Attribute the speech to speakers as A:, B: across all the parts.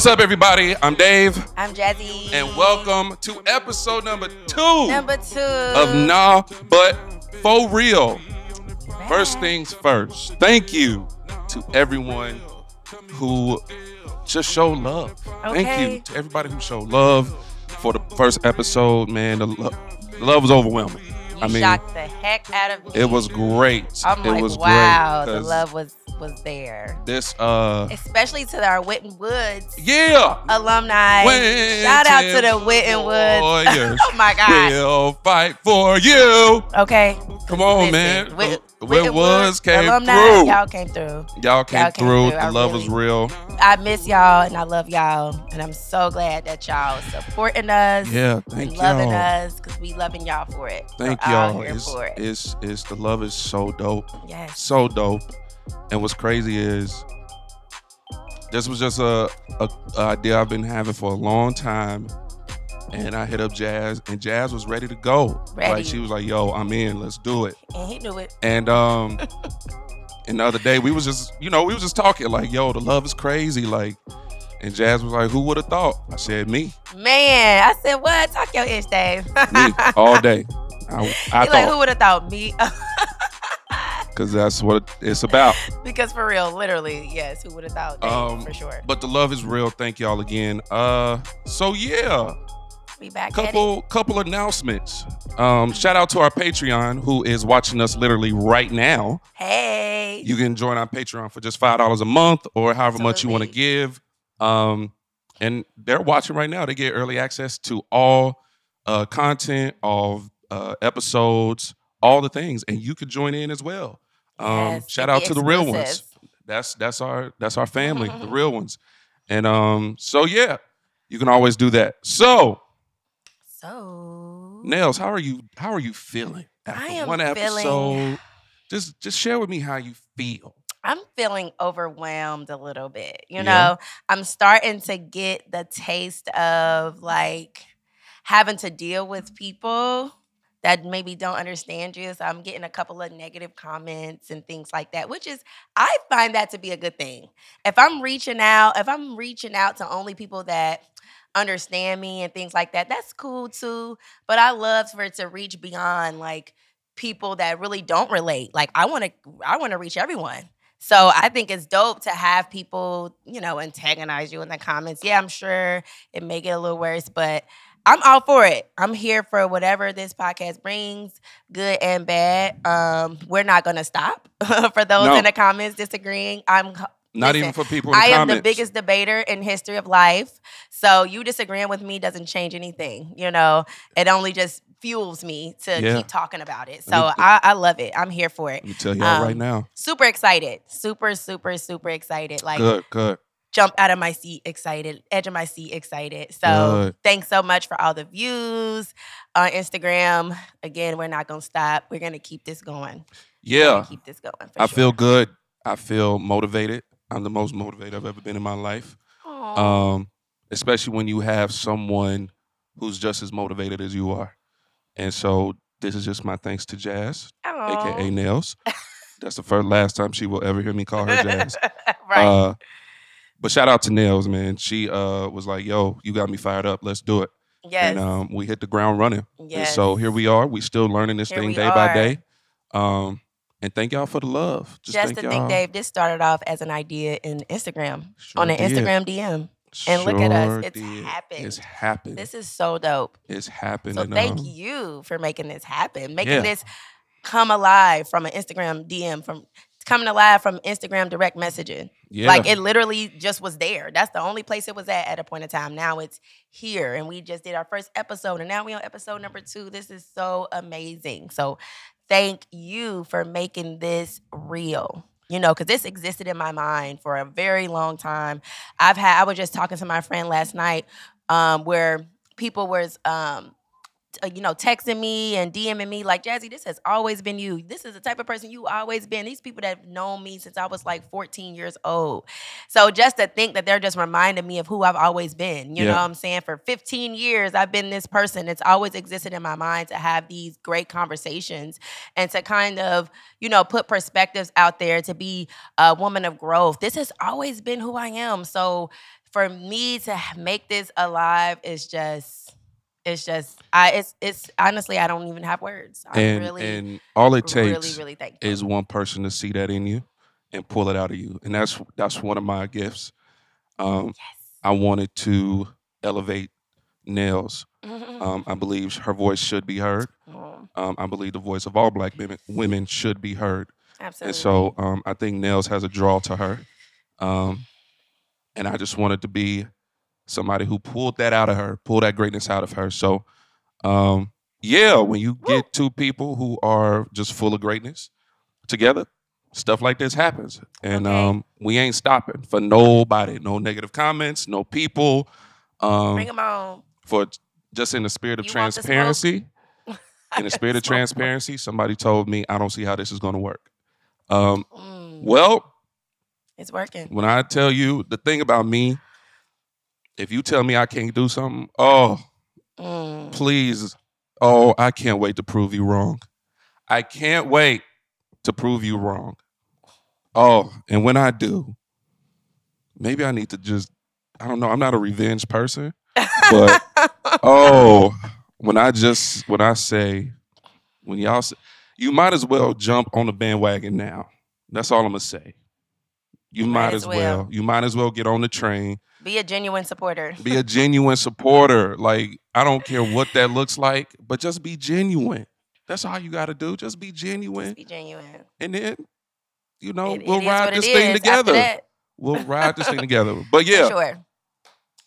A: What's up, everybody? I'm Dave,
B: I'm Jazzie.
A: and welcome to episode number two
B: Number two.
A: of Nah But For Real. First things first, thank you to everyone who just showed love. Thank you to everybody who showed love for the first episode, man. The, the love was overwhelming.
B: You
A: I mean,
B: shocked the heck out of me.
A: it was great.
B: I'm
A: it
B: like,
A: was
B: wow,
A: great.
B: the love was was there.
A: This, uh,
B: Especially to our Witten Woods
A: yeah.
B: alumni. Shout out to the Witten Woods. Oh my God.
A: We'll fight for you.
B: Okay.
A: Come on,
B: Listen,
A: man. The
B: Witten
A: Woods came
B: alumni,
A: through.
B: Y'all came through.
A: Y'all came
B: Y'all came
A: through.
B: through.
A: The love
B: really-
A: is real.
B: I miss y'all and I love y'all. And I'm so glad that y'all supporting us.
A: Yeah, thank
B: loving
A: y'all.
B: us because we loving y'all for it.
A: Thank
B: all
A: y'all. It's,
B: for it.
A: it's it's the love is so dope.
B: yes.
A: So dope. And what's crazy is this was just a, a, a idea I've been having for a long time. And I hit up Jazz, and Jazz was ready to go.
B: Ready.
A: Like she was like, "Yo, I'm in. Let's do it."
B: And he knew it.
A: And um, and the other day we was just, you know, we was just talking like, "Yo, the love is crazy." Like, and Jazz was like, "Who would have thought?" I said, "Me,
B: Man, I said, what? Talk your ish, Dave.
A: me, all day." I, I
B: He like, who would have thought me?
A: because that's what it's about.
B: because for real, literally, yes, who would have thought
A: Um,
B: for sure.
A: But the love is real. Thank y'all again. Uh, so yeah,
B: We back
A: couple couple announcements. Um, shout out to our Patreon who is watching us literally right now.
B: Hey.
A: You can join our Patreon for just five dollars a month or however much you want to give. Um, and they're watching right now. They get early access to all uh, content, all uh, episodes, all the things, and you could join in as well. Um,
B: Yes,
A: shout out to the real ones. That's that's our that's our family, the real ones. And um, so yeah, you can always do that. So
B: So
A: Nails, how are you? How are you feeling after
B: I am
A: one episode?
B: feeling-
A: Just just share with me how you feel.
B: I'm feeling overwhelmed a little bit. You
A: Yeah.
B: know, I'm starting to get the taste of like having to deal with people that maybe don't understand you. So I'm getting a couple of negative comments and things like that, which is I find that to be a good thing. If I'm reaching out, if I'm reaching out to only people that understand me and things like that, that's cool too. But I love for it to reach beyond like people that really don't relate. Like I want to I want to reach everyone. So I think it's dope to have people, you know, antagonize you in the comments. Yeah, I'm sure it may get a little worse, but I'm all for it. I'm here for whatever this podcast brings, good and bad. Um, we're not gonna stop for those
A: No.
B: in the comments disagreeing. I'm
A: Not
B: Listen,
A: even for people in the
B: I am
A: comments.
B: the biggest debater in history of life. So you disagreeing with me doesn't change anything. You know, it only just fuels me to
A: Yeah.
B: keep talking about it. So
A: me-
B: I, I love it. I'm here for it.
A: Let me tell y'all right
B: Um,
A: now.
B: Super excited. Super, super, super excited. Like
A: Good, good.
B: Jump out of my seat excited, edge of my seat excited. So
A: Good.
B: thanks so much for all the views on Instagram. Again, we're not gonna stop. We're gonna keep this going. We're
A: Yeah,
B: keep this going. For
A: I
B: sure.
A: feel good. I feel motivated. I'm the most motivated I've ever been in my life.
B: Aw.
A: Um, especially when you have someone who's just as motivated as you are. And so this is just my thanks to Jazz,
B: Aw.
A: aka Nails. That's the first last time she will ever hear me call her Jazz.
B: right.
A: Uh, but shout out to Nails, man. She uh, was like, "Yo, you got me fired up. Let's do it."
B: yes.
A: And um, we hit the ground running. And
B: yes.
A: so here we are. We still learning this
B: Here
A: thing day by day. Um, and thank y'all for the love. Just,
B: Just
A: thank
B: to
A: y'all.
B: think, Dave, this started off as an idea in Instagram
A: Sure
B: on an
A: did.
B: Instagram DM. And look at us. It's
A: did.
B: happened.
A: It's happened.
B: This is so dope.
A: it's happened.
B: So thank
A: um,
B: you for making this happen, making
A: Yeah.
B: this come alive from an Instagram DM, from coming alive from Instagram direct messaging.
A: Yeah.
B: Like it literally just was there. That's the only place it was at at a point in time. Now it's here, and we just did our first episode, and now we on episode number two. This is so amazing. So thank you for making this real. You know, because this existed in my mind for a very long time. I've had. I was just talking to my friend last night, um, where people was um uh, you know, texting me and DMing me like, Jazzie, this has always been you. This is the type of person you always been. These people that have known me since I was like 14 years old. So just to think that they're just reminding me of who I've always been. You know what I'm saying? For 15 years, I've been this person. It's always existed in my mind to have these great conversations and to kind of, you know, put perspectives out there to be a woman of growth. This has always been who I am. So for me to make this alive is just it's just I it's it's honestly I don't even have words. I'm
A: and
B: really
A: and all it takes
B: really thankful.
A: is one person to see that in you and pull it out of you, and that's that's one of my gifts. Um,
B: yes.
A: I wanted to elevate.
B: Mhm.
A: Um, I believe her voice should be heard.
B: Mm,
A: Um, I believe the voice of all black women women should be heard.
B: Absolutely.
A: And so um, I think Nails has a draw to her. Um, and I just wanted to be somebody who pulled that out of her, pulled that greatness out of her. So, um, yeah, when you get two people who are just full of greatness together, stuff like this happens. And
B: Okay.
A: um, we ain't stopping for nobody. No negative comments, no people. Um,
B: Bring them on.
A: for just in the spirit of
B: You want the smoke?
A: transparency, in the spirit of transparency, somebody told me I don't see how this is going to work. Um,
B: Mm,
A: well,
B: it's working.
A: when I tell you the thing about me, if you tell me I can't do something, oh,
B: Mm.
A: please, oh, I can't wait to prove you wrong. I can't wait to prove you wrong. Oh, and when I do, maybe I need to just, I don't know, I'm not a revenge person, but oh, when I just, when I say, when y'all say, you might as well jump on the bandwagon now. That's all I'm to say. You might, as well. You might as well get on the train.
B: Be a genuine supporter.
A: Be a genuine supporter. Like, I don't care what that looks like, but just be genuine. That's all you got to do. Just be genuine.
B: Just be genuine.
A: And then, you know,
B: It- it
A: we'll
B: is
A: ride this thing. Together. We'll ride this thing together. But yeah,
B: sure.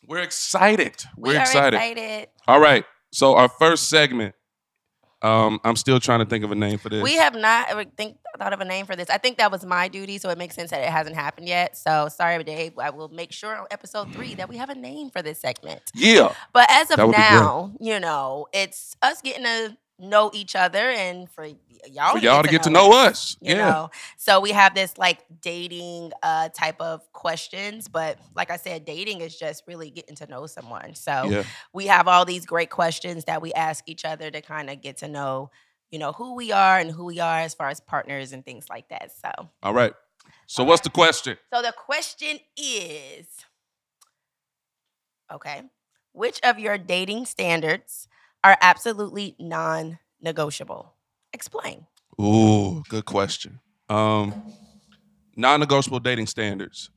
A: we're excited.
B: We
A: We're
B: are
A: excited.
B: excited.
A: All right. So our first segment. Um, I'm still trying to think of a name for this.
B: We have not ever think thought of a name for this. I think that was my duty, so it makes sense that it hasn't happened yet. So sorry, Dave. I will make sure on episode three that we have a name for this segment.
A: yeah.
B: But as of
A: would be great.
B: now, you know, it's us getting to know each other and for y'all
A: For y'all to get to know us.
B: you
A: Yeah.
B: know so we have this like dating uh type of questions but like i said dating is just really getting to know someone so
A: Yeah.
B: we have all these great questions that we ask each other to kind of get to know you know who we are and who we are as far as partners and things like that so
A: All right. So what's the question?
B: so the question is okay which of your dating standards are absolutely non-negotiable explain
A: Ooh, good question. Um, non-negotiable dating standards.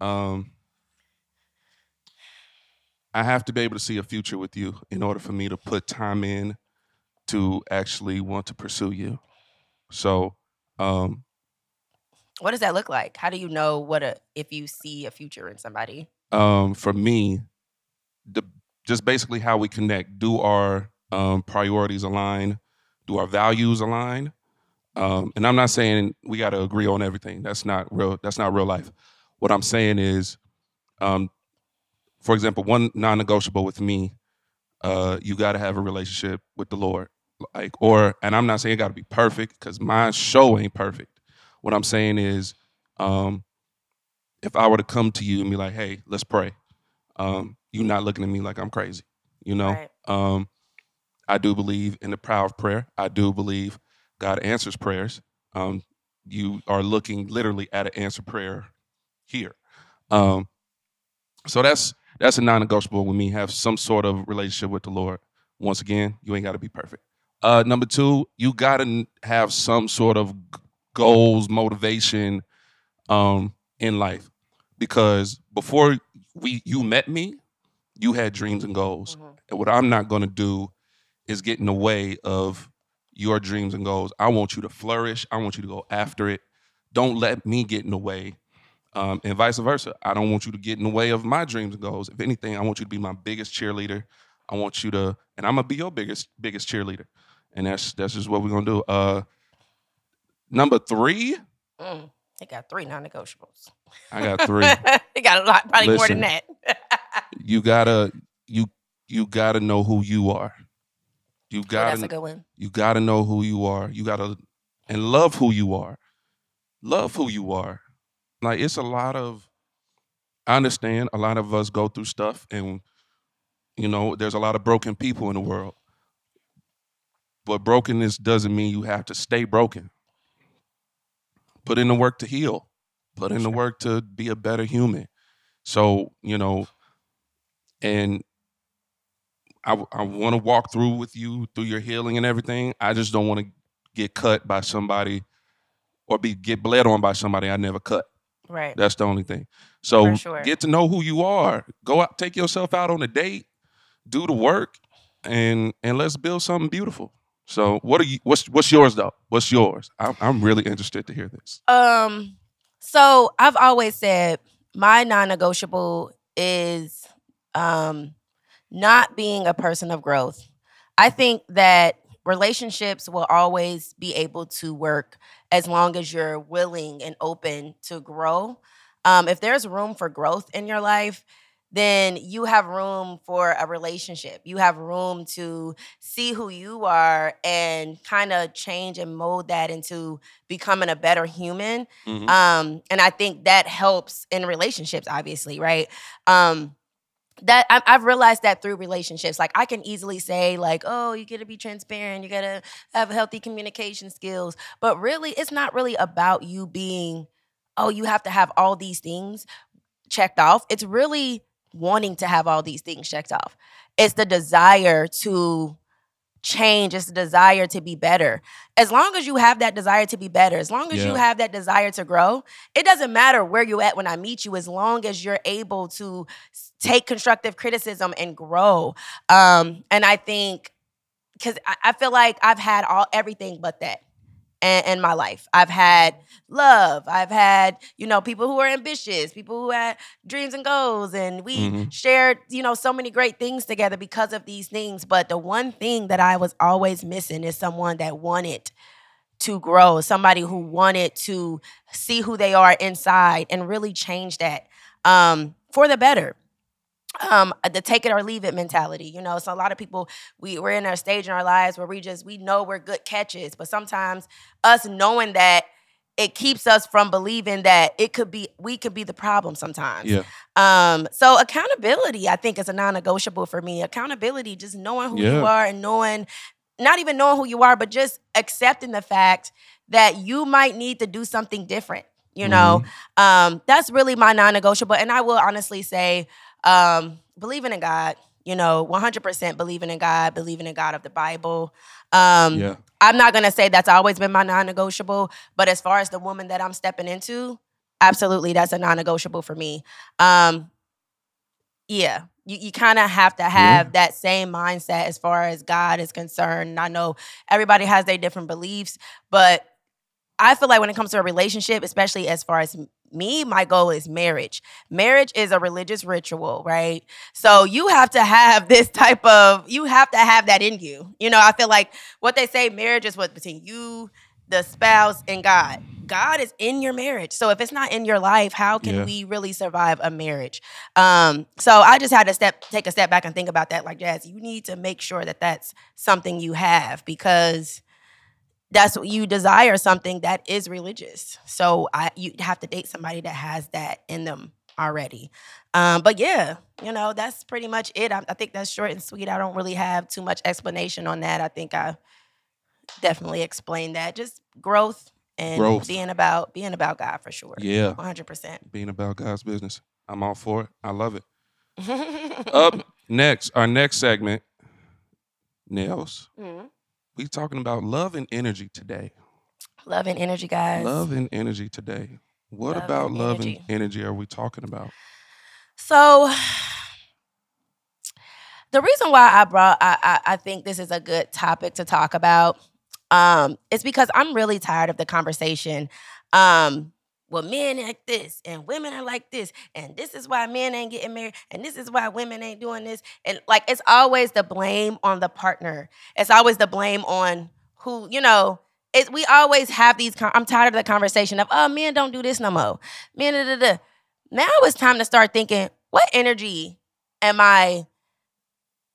A: Um, I have to be able to see a future with you in order for me to put time in to actually want to pursue you. So, um,
B: what does that look like how do you know what a if you see a future in somebody
A: um, for me, the just basically how we connect. Do our um, priorities align? Do our values align? Um, and I'm not saying we got to agree on everything. That's not real. That's not real life. What I'm saying is, um, for example, one non-negotiable with me, uh, you got to have a relationship with the Lord. Like, or, and I'm not saying it got to be perfect because my show ain't perfect. What I'm saying is, um, if I were to come to you and be like, "Hey, let's pray," um, you not looking at me like I'm crazy, you know.
B: Right.
A: Um, I do believe in the power of prayer. I do believe God answers prayers. Um, you are looking literally at an answer prayer here. Um, so that's that's a non-negotiable with me. Have some sort of relationship with the Lord. Once again, you ain't got to be perfect. Uh, number two, you got to have some sort of goals, motivation um, in life, because before we you met me, you had dreams and goals.
B: Mhm.
A: And what I'm not going to do is get in the way of your dreams and goals. I want you to flourish. I want you to go after it. Don't let me get in the way. Um, and vice versa. I don't want you to get in the way of my dreams and goals. If anything, I want you to be my biggest cheerleader. I want you to, and I'm gonna be your biggest biggest cheerleader. And that's that's just what we're gonna do. Uh, number three,
B: Mm, they got three non-negotiables.
A: I got three.
B: you got a lot, probably more than that.
A: you gotta you you gotta know who you are. You
B: Oh,
A: gotta
B: that's a good one.
A: You got to know who you are. You got to and love who you are. Love who you are. Like it's a lot of I understand a lot of us go through stuff and you know, there's a lot of broken people in the world. But brokenness doesn't mean you have to stay broken. Put in the work to heal. Put in the work to be a better human. So you know, and I I want to walk through with you through your healing and everything. I just don't want to get cut by somebody or be get bled on by somebody I never cut.
B: Right.
A: That's the only thing. So
B: sure.
A: get to know who you are. Go out, take yourself out on a date, do the work, and and let's build something beautiful. So what are you? What's what's yours though? What's yours? I'm I'm really interested to hear this.
B: Um, so I've always said my non-negotiable is um not being a person of growth. I think that relationships will always be able to work as long as you're willing and open to grow. Um, if there's room for growth in your life, then you have room for a relationship. You have room to see who you are and kind of change and mold that into becoming a better human.
A: Mhm.
B: Um, and I think that helps in relationships, obviously, right? Um, that I've realized that through relationships, like I can easily say, like, "Oh, you got to be transparent. You got to have healthy communication skills," but really, it's not really about you being, "Oh, you have to have all these things checked off." It's really wanting to have all these things checked off. It's the desire to change. It's the desire to be better. As long as you have that desire to be better, as long as you have that desire to grow, it doesn't matter where you at when I meet you, as long as you're able to take constructive criticism and grow. Um, and I think because I, I feel like I've had all everything but that in, in my life. I've had love. I've had, you know, people who are ambitious, people who had dreams and goals, and we
A: Mhm.
B: shared, you know, so many great things together because of these things. But the one thing that I was always missing is someone that wanted to grow, somebody who wanted to see who they are inside and really change that um, for the better. Um, the take it or leave it mentality, you know. So a lot of people, we we're in our stage in our lives where we just we know we're good catches, but sometimes us knowing that it keeps us from believing that it could be we could be the problem sometimes.
A: Yeah.
B: Um, so accountability, I think, is a non-negotiable for me. Accountability, just knowing who
A: Yeah.
B: you are and knowing, not even knowing who you are, but just accepting the fact that you might need to do something different. You know, um, that's really my non-negotiable. And I will honestly say, um, believing in God. You know, 100% believing in God, believing in God of the Bible. Um,
A: Yeah.
B: I'm not gonna say that's always been my non-negotiable, but as far as the woman that I'm stepping into, absolutely that's a non-negotiable for me. Um, yeah, you, you kind of have to have that same mindset as far as God is concerned. And I know everybody has their different beliefs, but I feel like when it comes to a relationship, especially as far as me, my goal is marriage. Marriage is a religious ritual, right? So you have to have this type of, you have to have that in you. You know, I feel like what they say marriage is what between you, the spouse, and God. God is in your marriage. So if it's not in your life, how can
A: Yeah.
B: we really survive a marriage? Um, so I just had to step take a step back and think about that. Like, Jazz, you need to make sure that that's something you have because that's what you desire something that is religious. So I you have to date somebody that has that in them already. Um, but yeah, you know that's pretty much it. I, I think that's short and sweet. I don't really have too much explanation on that. I think I definitely explained that. Just growth and
A: Growth.
B: being about being about God for sure.
A: Yeah.
B: one hundred percent.
A: Being about God's business. I'm all for it. I love it. Up next, our next segment, Nails.
B: Mhm.
A: We talking about love and energy today.
B: Love and energy, guys.
A: Love and energy today. What
B: Love
A: about
B: and
A: love
B: energy.
A: and energy are we talking about?
B: So the reason why I brought I, I I think this is a good topic to talk about um is because I'm really tired of the conversation. Um well, men like this and women are like this, and this is why men ain't getting married, and this is why women ain't doing this. And like it's always the blame on the partner. It's always the blame on who, you know, it, we always have these I'm tired of the conversation of, oh, men don't do this no more. Men da, da, da. Now it's time to start thinking, what energy am I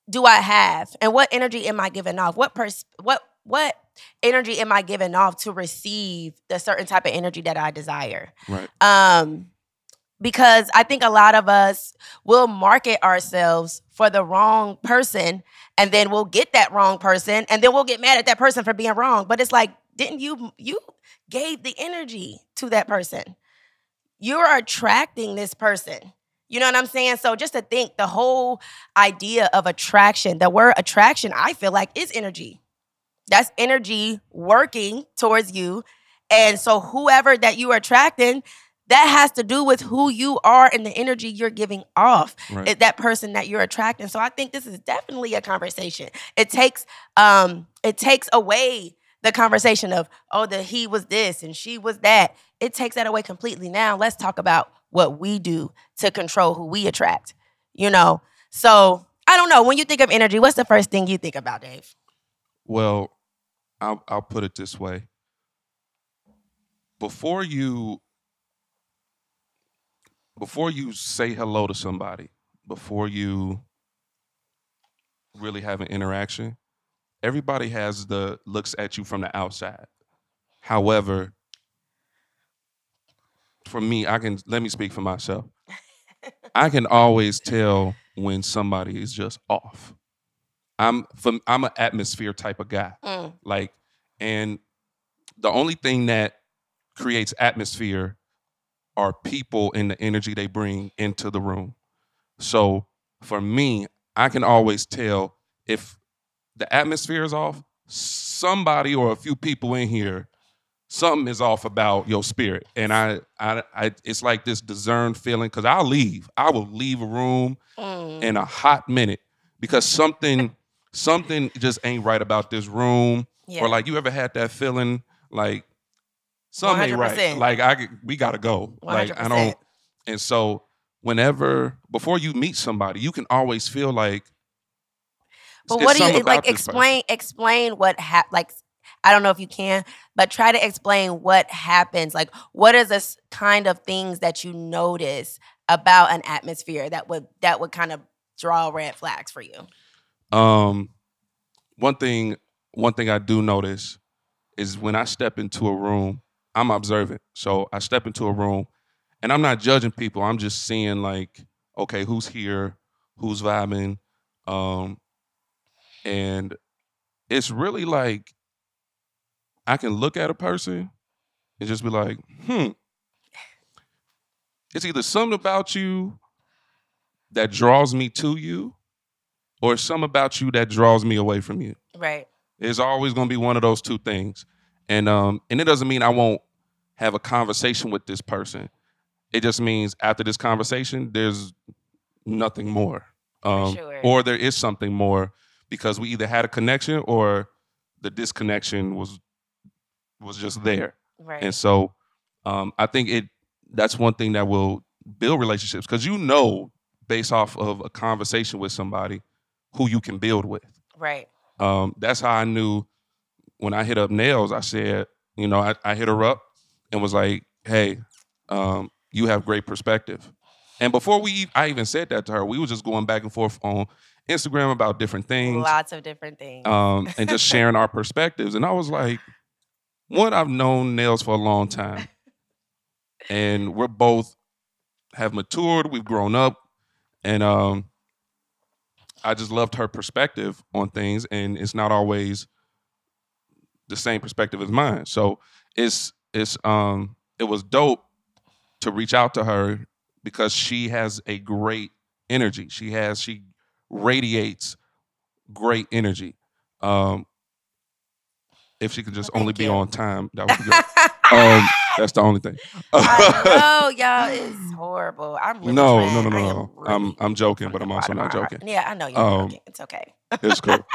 B: do I have? And what energy am I giving off? What pers- what what energy am I giving off to receive the certain type of energy that I desire?
A: Right.
B: Um because I think a lot of us will market ourselves for the wrong person and then we'll get that wrong person and then we'll get mad at that person for being wrong. But it's like, didn't you you gave the energy to that person? You're attracting this person. You know what I'm saying? So just to think the whole idea of attraction, the word attraction, I feel like is energy. That's energy working towards you. And so whoever that you are attracting, that has to do with who you are and the energy you're giving off
A: Right.
B: it- that person that you're attracting. So i think this is definitely a conversation. It takes um it takes away the conversation of oh the he was this and she was that. It takes that away completely. Now let's talk about what we do to control who we attract you know? So i don't know. When you think of energy what's the first thing you think about dave
A: Well, I'll I'll put it this way. Before you before you say hello to somebody, before you really have an interaction, everybody has the looks at you from the outside. However, for me, I can let me speak for myself. I can always tell when somebody is just off. I'm from I'm an atmosphere type of guy.
B: Mm,
A: Like, and the only thing that creates atmosphere are people and the energy they bring into the room. So for me, I can always tell if the atmosphere is off, somebody or a few people in here, something is off about your spirit. And I, I, I it's like this discerned feeling because I'll leave. I will leave a room
B: mm.
A: in a hot minute because something something just ain't right about this room
B: yeah.
A: or like you ever had that feeling like something ain't right like I we gotta go like i don't and so whenever before you meet somebody you can always feel like
B: But what do you like? Explain explain what hap like. I don't know if you can, but try to explain what happens. Like, what is this kind of things that you notice about an atmosphere that would that would kind of draw red flags for you?
A: Um one thing one thing i do notice is when i step into a room i'm observant. So i step into a room and i'm not judging people. I'm just seeing like okay who's here? Who's vibing? Um and it's really like i can look at a person and just be like hmm it's either something about you that draws me to you or something about you that draws me away from you
B: Right.
A: it's always going to be one of those two things and um and it doesn't mean i won't have a conversation with this person it just means after this conversation there's nothing more um
B: sure.
A: or there is something more because we either had a connection or the disconnection was was just there
B: Right.
A: and so um i think it that's one thing that will build relationships because you know based off of a conversation with somebody who you can build with
B: right.
A: um, that's how I knew when I hit up Nails. I said, you know, I, I hit her up and was like, "Hey, um, you have great perspective." And before we, I even said that to her, we was just going back and forth on Instagram about different things,
B: Lots of different things.
A: um, and just sharing our perspectives. And I was like, "One, I've known Nails for a long time, and we're both have matured. We've grown up, and um, I just loved her perspective on things, and it's not always the same perspective as mine. So it's it's um it was dope to reach out to her because she has a great energy. She has she radiates great energy. Um if she could just only be
B: you.
A: on time, that would be good. Um that's the only thing.
B: oh, y'all. It's horrible. I'm really
A: No, no, no, no, no. I'm- I'm joking, but I'm also not joking.
B: Yeah, I know you're
A: Um,
B: joking. It's okay.
A: it's cool.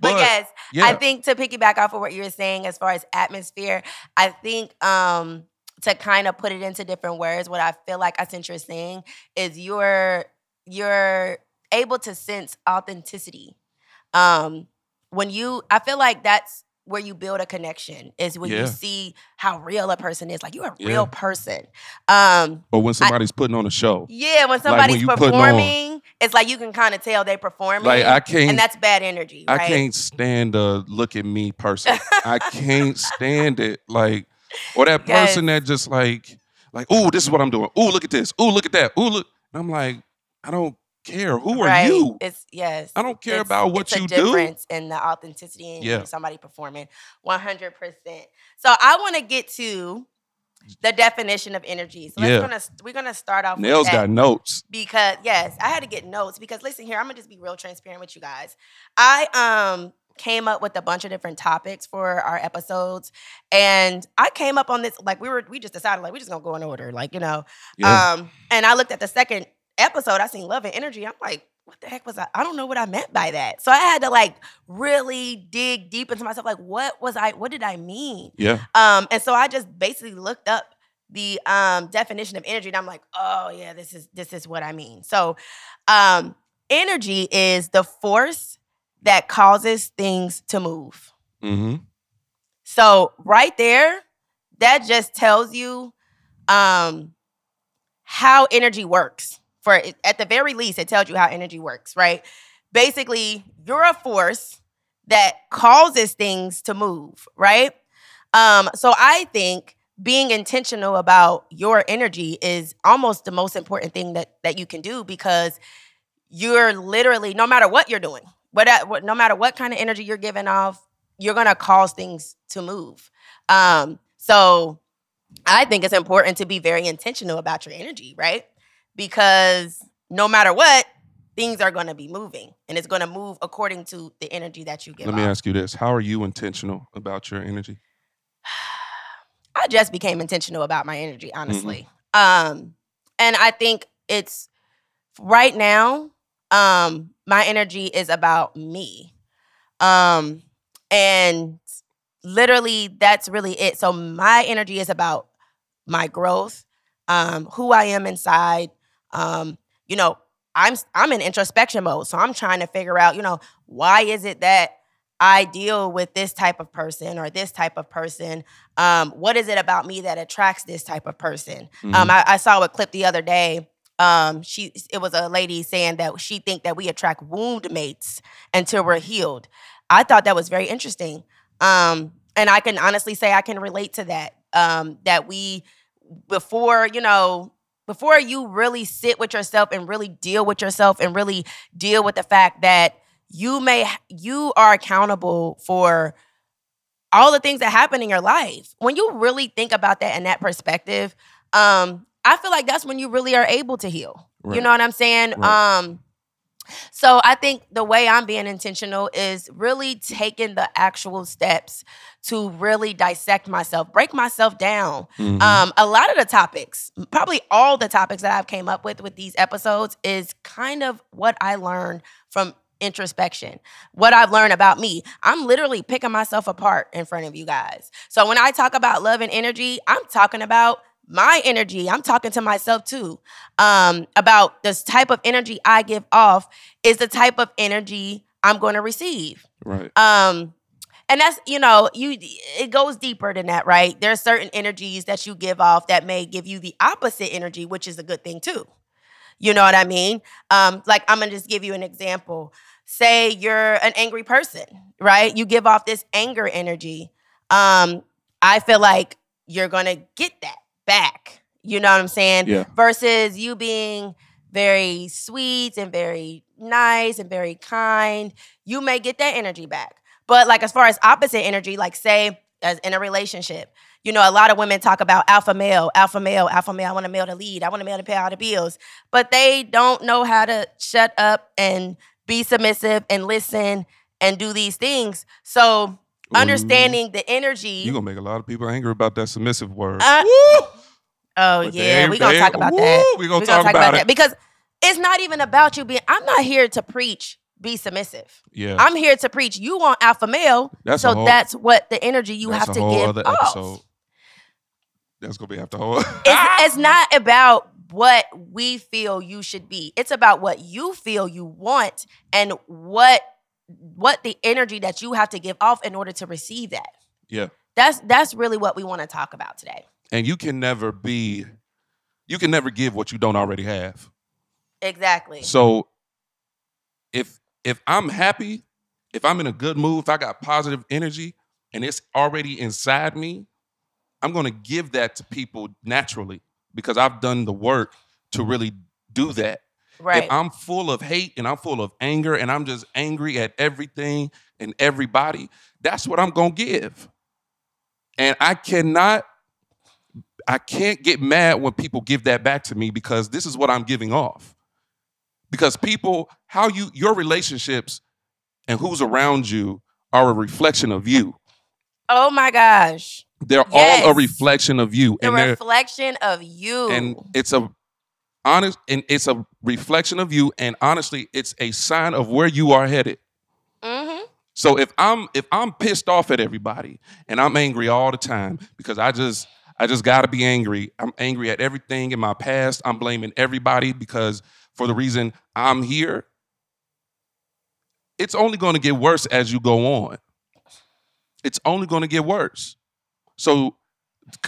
B: But,
A: But,
B: yes,
A: Yeah.
B: I think to piggyback off of what you were saying as far as atmosphere, I think um to kind of put it into different words, what I feel like I sense you're saying is you're you're able to sense authenticity. Um when you I feel like that's where you build a connection is when
A: Yeah.
B: you see how real a person is. Like you're a
A: Yeah.
B: real person. Um
A: or when somebody's putting on a show.
B: yeah, when
A: when
B: somebody's
A: putting on-
B: performing, it's like you can kind of tell they performing.
A: Like I can't
B: and that's bad energy,
A: I
B: right?
A: can't stand a look at me person. I can't stand it. Like, or that person that just like, like, oh, this is what I'm doing. Oh, look at this. Oh, look at that. Oh, look. And I'm like, I don't care. Who are
B: right.
A: you?
B: It's yes.
A: I don't care
B: It's-
A: about what
B: it's
A: you
B: a
A: do.
B: difference in the authenticity and
A: Yeah.
B: somebody performing 100%. So I want to get to the definition of energy. So let's
A: Yeah.
B: gonna we're gonna start off.
A: Nails got notes.
B: because yes, I had to get notes because listen here, I'm gonna just be real transparent with you guys. I um came up with a bunch of different topics for our episodes, and I came up on this like we were we just decided like we're just gonna go in order, like you know.
A: Yeah.
B: Um, and I looked at the second episode, I seen love and energy. I'm like, what the heck was I? I don't know what I meant by that. So I had to like really dig deep into myself, like what was I? What did I mean?
A: yeah.
B: Um, and so I just basically looked up the um definition of energy, and I'm like, oh yeah, this is this is what I mean. So, um, energy is the force that causes things to move.
A: Mm-hmm.
B: So right there, that just tells you um how energy works. For at the very least, it tells you how energy works, right? Basically, you're a force that causes things to move, right? Um, so I think being intentional about your energy is almost the most important thing that that you can do because you're literally no matter what you're doing, what, no matter what kind of energy you're giving off, you're gonna cause things to move. Um, so I think it's important to be very intentional about your energy, right? Because no matter what, things are gonna be moving, and it's gonna move according to the energy that you give.
A: Let me
B: off.
A: ask you this: How are you intentional about your energy?
B: I just became intentional about my energy, honestly. Um, and I think it's right now, um, my energy is about me. Um, and literally that's really it. So my energy is about my growth, um, who I am inside. Um, you know, I'm I'm in introspection mode. So I'm trying to figure out, you know, why is it that I deal with this type of person or this type of person? Um, what is it about me that attracts this type of person? Um,
A: Mhm.
B: I, I saw a clip the other day. Um, she it was a lady saying that she think that we attract wound mates until we're healed. I thought that was very interesting. Um, and I can honestly say I can relate to that. Um, that we before, you know, before you really sit with yourself and really deal with yourself and really deal with the fact that you may you are accountable for all the things that happen in your life. When you really think about that in that perspective, um, I feel like that's when you really are able to heal. You know what I'm saying?
A: Right.
B: Um, so I think the way I'm being intentional is really taking the actual steps to really dissect myself, break myself down.
A: Mhm.
B: Um, a lot of the topics, probably all the topics that I've came up with with these episodes is kind of what I learned from introspection. What I've learned about me. I'm literally picking myself apart in front of you guys. So when I talk about love and energy, I'm talking about my energy. I'm talking to myself too. Um, about this type of energy I give off is the type of energy I'm going to receive.
A: right.
B: Um, and that's you know you it goes deeper than that, right? There are certain energies that you give off that may give you the opposite energy, which is a good thing too. You know what I mean? Um, like I'm gonna just give you an example. Say you're an angry person, right? You give off this anger energy. Um, I feel like you're gonna get that. You know what I'm saying?
A: Yeah.
B: Versus you being very sweet and very nice and very kind, you may get that energy back. But like as far as opposite energy, like say as in a relationship, you know, a lot of women talk about alpha male, alpha male, alpha male. I want a male to lead. I want a male to pay all the bills. But they don't know how to shut up and be submissive and listen and do these things. So understanding the energy.
A: You're gonna make a lot of people angry about that submissive word.
B: Uh! Oh
A: But
B: yeah,
A: they-
B: we gonna talk about
A: woo,
B: that.
A: we gonna
B: We
A: talk about it.
B: that because it's not even about you being. I'm not here to preach be submissive.
A: Yeah.
B: I'm here to preach. You want alpha male,
A: That's
B: so
A: whole-
B: that's what the energy you have to give off.
A: episode. That's gonna be after whole.
B: It's, it's not about what we feel you should be. It's about what you feel you want and what what the energy that you have to give off in order to receive that.
A: yeah.
B: That's that's really what we want to talk about today.
A: And you can never be, you can never give what you don't already have.
B: Exactly.
A: So if if I'm happy, if I'm in a good mood, if I got positive energy and it's already inside me, I'm going to give that to people naturally because I've done the work to really do that.
B: Right.
A: If I'm full of hate and I'm full of anger and I'm just angry at everything and everybody, that's what I'm going to give. And I cannot I can't get mad when people give that back to me because this is what I'm giving off. Because people, how you your relationships and who's around you are a reflection of you.
B: Oh my gosh.
A: They're all a reflection of you.
B: The
A: and
B: reflection of you.
A: and it's a honest and it's a reflection of you and honestly it's a sign of where you are headed
B: hmm
A: so if i'm if i'm pissed off at everybody and i'm angry all the time because i just i just got to be angry i'm angry at everything in my past i'm blaming everybody because for the reason i'm here it's only going to get worse as you go on it's only going to get worse so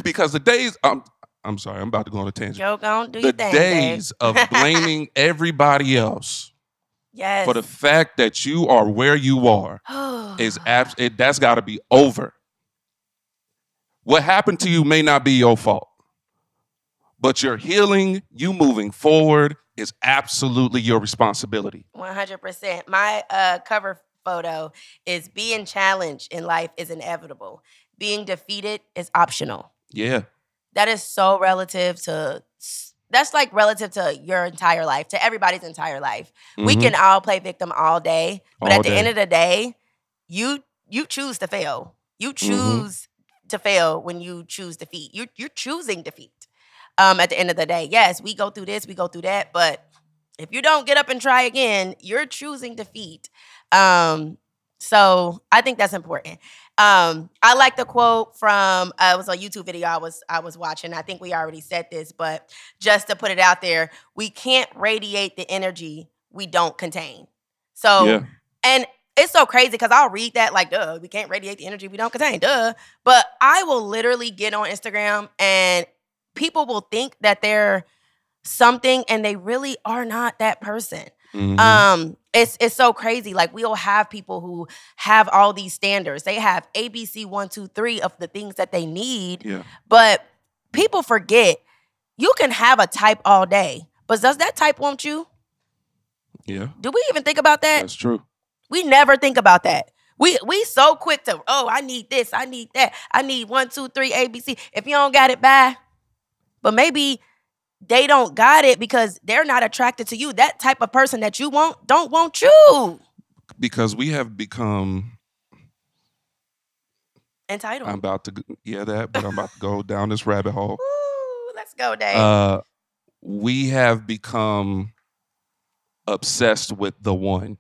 A: because the days i'm i'm sorry i'm about to go on a tangent
B: Joe, gon' do
A: the
B: your thing,
A: days of blaming everybody else.
B: Yes.
A: for the fact that you are where you are is abs- it, that's got to be over. What happened to you may not be your fault, but your healing, you moving forward, is absolutely your responsibility.
B: One hundred percent. My uh, cover photo is being challenged in life is inevitable. Being defeated is optional.
A: Yeah,
B: That is so relative to. That's like relative to your entire life, to everybody's entire life. We
A: Mhm.
B: can all play victim all day, but
A: All
B: at the
A: day.
B: end of the day, you you choose to fail. You
A: Mm-hmm.
B: To fail when you choose defeat. You're you're choosing defeat. Um, at the end of the day, yes, we go through this, we go through that, but if you don't get up and try again, you're choosing defeat. Um, so I think that's important. Um, I like the quote from uh, it was a YouTube video I was I was watching. I think we already said this, but just to put it out there, we can't radiate the energy we don't contain. So
A: yeah,
B: and it's so crazy because I'll read that like, duh, we can't radiate the energy we don't contain, duh. But I will literally get on Instagram and people will think that they're something and they really are not that person.
A: Mhm.
B: Um, it's it's so crazy. Like we'll have people who have all these standards. They have ABC one, two, three of the things that they need,
A: yeah,
B: but people forget you can have a type all day. But does that type want you?
A: yeah.
B: Do we even think about that?
A: That's true.
B: We never think about that. We we so quick to oh I need this I need that I need one two three ABC. If you don't got it, bye. But maybe they don't got it because they're not attracted to you. That type of person that you want don't want you.
A: Because we have become.
B: Entitled.
A: I'm about to yeah that, but I'm about to go down this rabbit hole.
B: Ooh, let's go, Dave.
A: Uh, we have become obsessed with the one.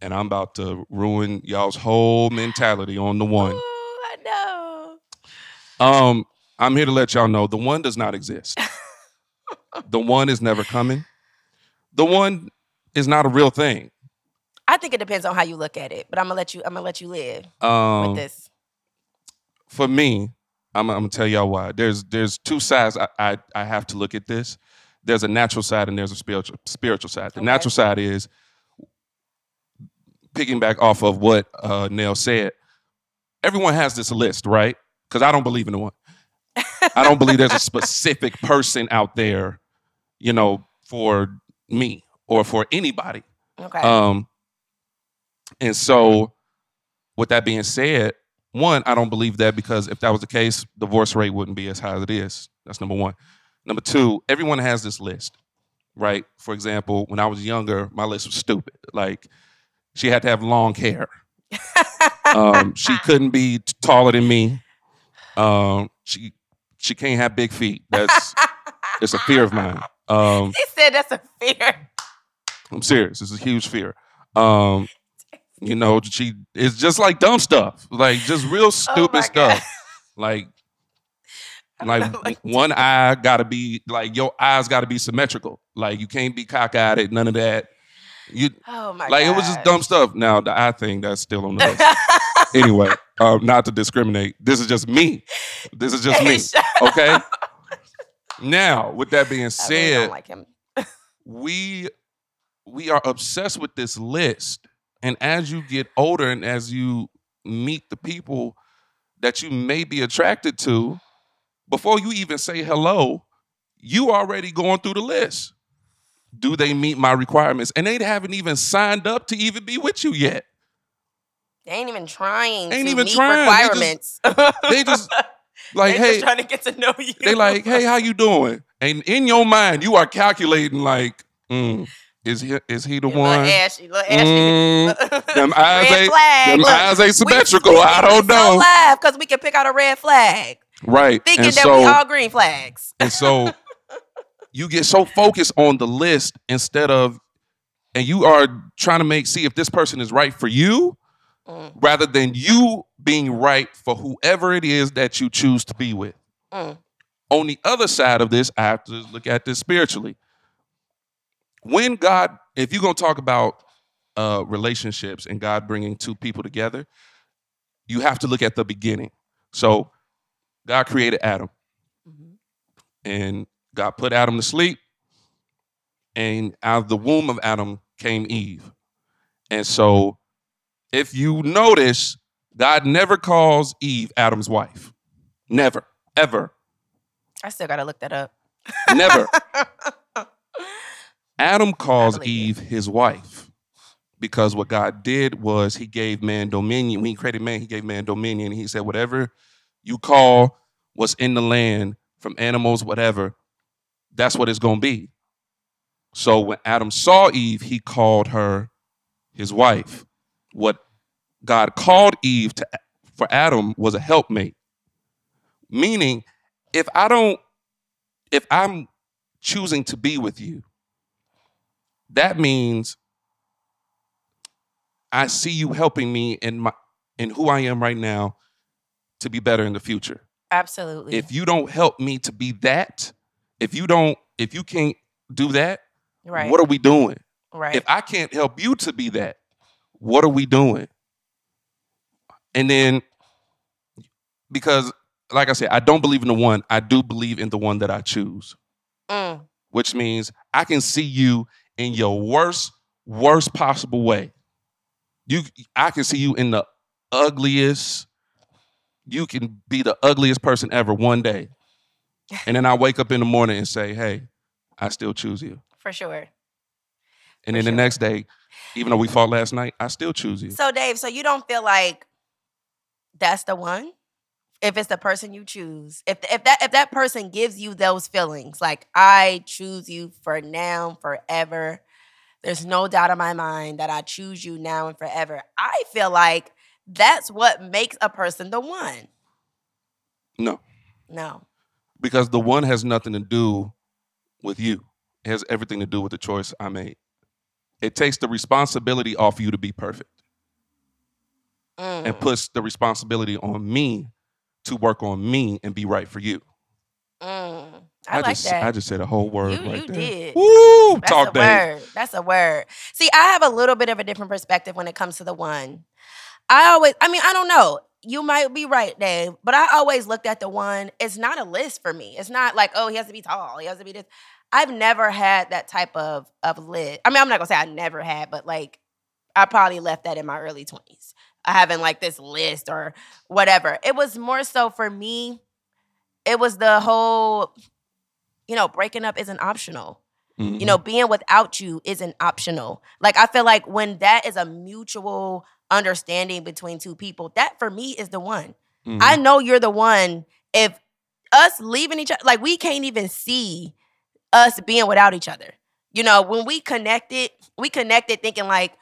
A: And I'm about to ruin y'all's whole mentality on the one.
B: Ooh, I know.
A: Um, I'm here to let y'all know the one does not exist. the one is never coming. The one is not a real thing.
B: I think it depends on how you look at it, but I'm gonna let you. I'm gonna let you live
A: Um,
B: with this.
A: for me, I'm, I'm gonna tell y'all why. There's there's two sides I, I I have to look at this. There's a natural side and there's a spiritual spiritual side. The
B: Okay.
A: natural side is picking back off of what uh, Nell said. Everyone has this list, right? Because I don't believe in the one. I don't believe there's a specific person out there, you know, for me or for anybody.
B: Okay.
A: Um, and so, with that being said, one, I don't believe that because if that was the case, divorce rate wouldn't be as high as it is. That's number one. Number two, everyone has this list, right? For example, when I was younger, my list was stupid. Like, she had to have long hair. Um, she couldn't be taller than me. Um, she she can't have big feet. That's it's a fear of mine. Um,
B: he said that's a fear.
A: I'm serious. It's a huge fear. Um, you know, she it's just like dumb stuff, like just real stupid
B: Oh
A: stuff. Like, like
B: know what to
A: one eye got to be like your eyes got to be symmetrical. Like you can't be cockeyed. None of that. You
B: Oh my
A: like it was just dumb stuff. Now the eye thing that's still on the list. anyway, um, not to discriminate. This is just me. This is just me. Okay. Now, with that being
B: really
A: said,
B: don't like him.
A: we we are obsessed with this list and as you get older and as you meet the people that you may be attracted to before you even say hello you already going through the list do they meet my requirements and they haven't even signed up to even be with you yet
B: They ain't even trying
A: Ain't
B: to
A: even
B: meet
A: trying. They just-
B: requirements.
A: they just Like,
B: they
A: hey,
B: just trying to get to know you.
A: they like, hey, how you doing? And in your mind, you are calculating like, mm, is he is he the
B: Little
A: one?
B: Ashy, little Ashy.
A: Mm, them eyes
B: red
A: ain't
B: flag.
A: them
B: Look,
A: eyes ain't
B: we- we
A: I don't know.
B: laugh because we can pick out a red flag,
A: Right.
B: thinking
A: and
B: that
A: so
B: we all green flags.
A: and so you get so focused on the list instead of and you are trying to make see if this person is right for you
B: Mm,
A: rather than you being right for whoever it is that you choose to be with.
B: mm,
A: On the other side of this, I have to look at this spiritually. When God, if you're going to talk about uh, relationships and God bringing two people together, you have to look at the beginning. So, God created Adam,
B: mhm.
A: and God put Adam to sleep, and out of the womb of Adam came Eve. And so, if you notice, God never calls Eve Adam's wife. Never, ever,
B: I still gotta look that up.
A: never. Adam calls Eve his wife because what God did was he gave man dominion. When he created man, he gave man dominion. He said, whatever you call what's in the land from animals, whatever, that's what it's going to be. So when Adam saw Eve, he called her his wife. What God called Eve to for Adam was a helpmate. Meaning, if I don't, if I'm choosing to be with you, that means I see you helping me in my in who I am right now to be better in the future.
B: Absolutely.
A: If you don't help me to be that, if you don't, if you can't do that,
B: right.
A: what are we doing?
B: right.
A: If I can't help you to be that, what are we doing? And then because like I said, I don't believe in the one, I do believe in the one that I choose.
B: Mm,
A: which means I can see you in your worst, worst possible way. You, I can see you in the ugliest. You can be the ugliest person ever one day, and then I wake up in the morning and say, "Hey, I still choose you."
B: for sure.
A: And
B: For
A: then the next day, even though we fought last night, I still choose you.
B: So Dave, so you don't feel like that's the one? If it's the person you choose, if if that if that person gives you those feelings, like I choose you for now, forever. There's no doubt in my mind that I choose you now and forever. I feel like that's what makes a person the one.
A: No,
B: No.
A: Because the one has nothing to do with you. It has everything to do with the choice I made. It takes the responsibility off you to be perfect.
B: Mm.
A: and puts the responsibility on me to work on me and be right for you.
B: Mm. I, like
A: just
B: that.
A: I just said a whole word
B: You-
A: right
B: you
A: there.
B: did.
A: Woo!
B: That's
A: Talk
B: a
A: Dave.
B: word. That's a word. See, I have a little bit of a different perspective when it comes to the one. I always, I mean, I don't know. You might be right, Dave, but I always looked at the one. It's not a list for me. It's not like, oh, he has to be tall. He has to be this. I've never had that type of of list. I mean, I'm not gonna say I never had, but like, I probably left that in my early 20s. I haven't like this list or whatever. It was more so for me. It was the whole, you know, breaking up isn't optional
A: Mhm.
B: you know being without you isn't optional like i feel like when that is a mutual understanding between two people that for me is the one.
A: Mhm.
B: i know you're the one. If us leaving each other like we can't even see us being without each other. You know when we connected we connected thinking like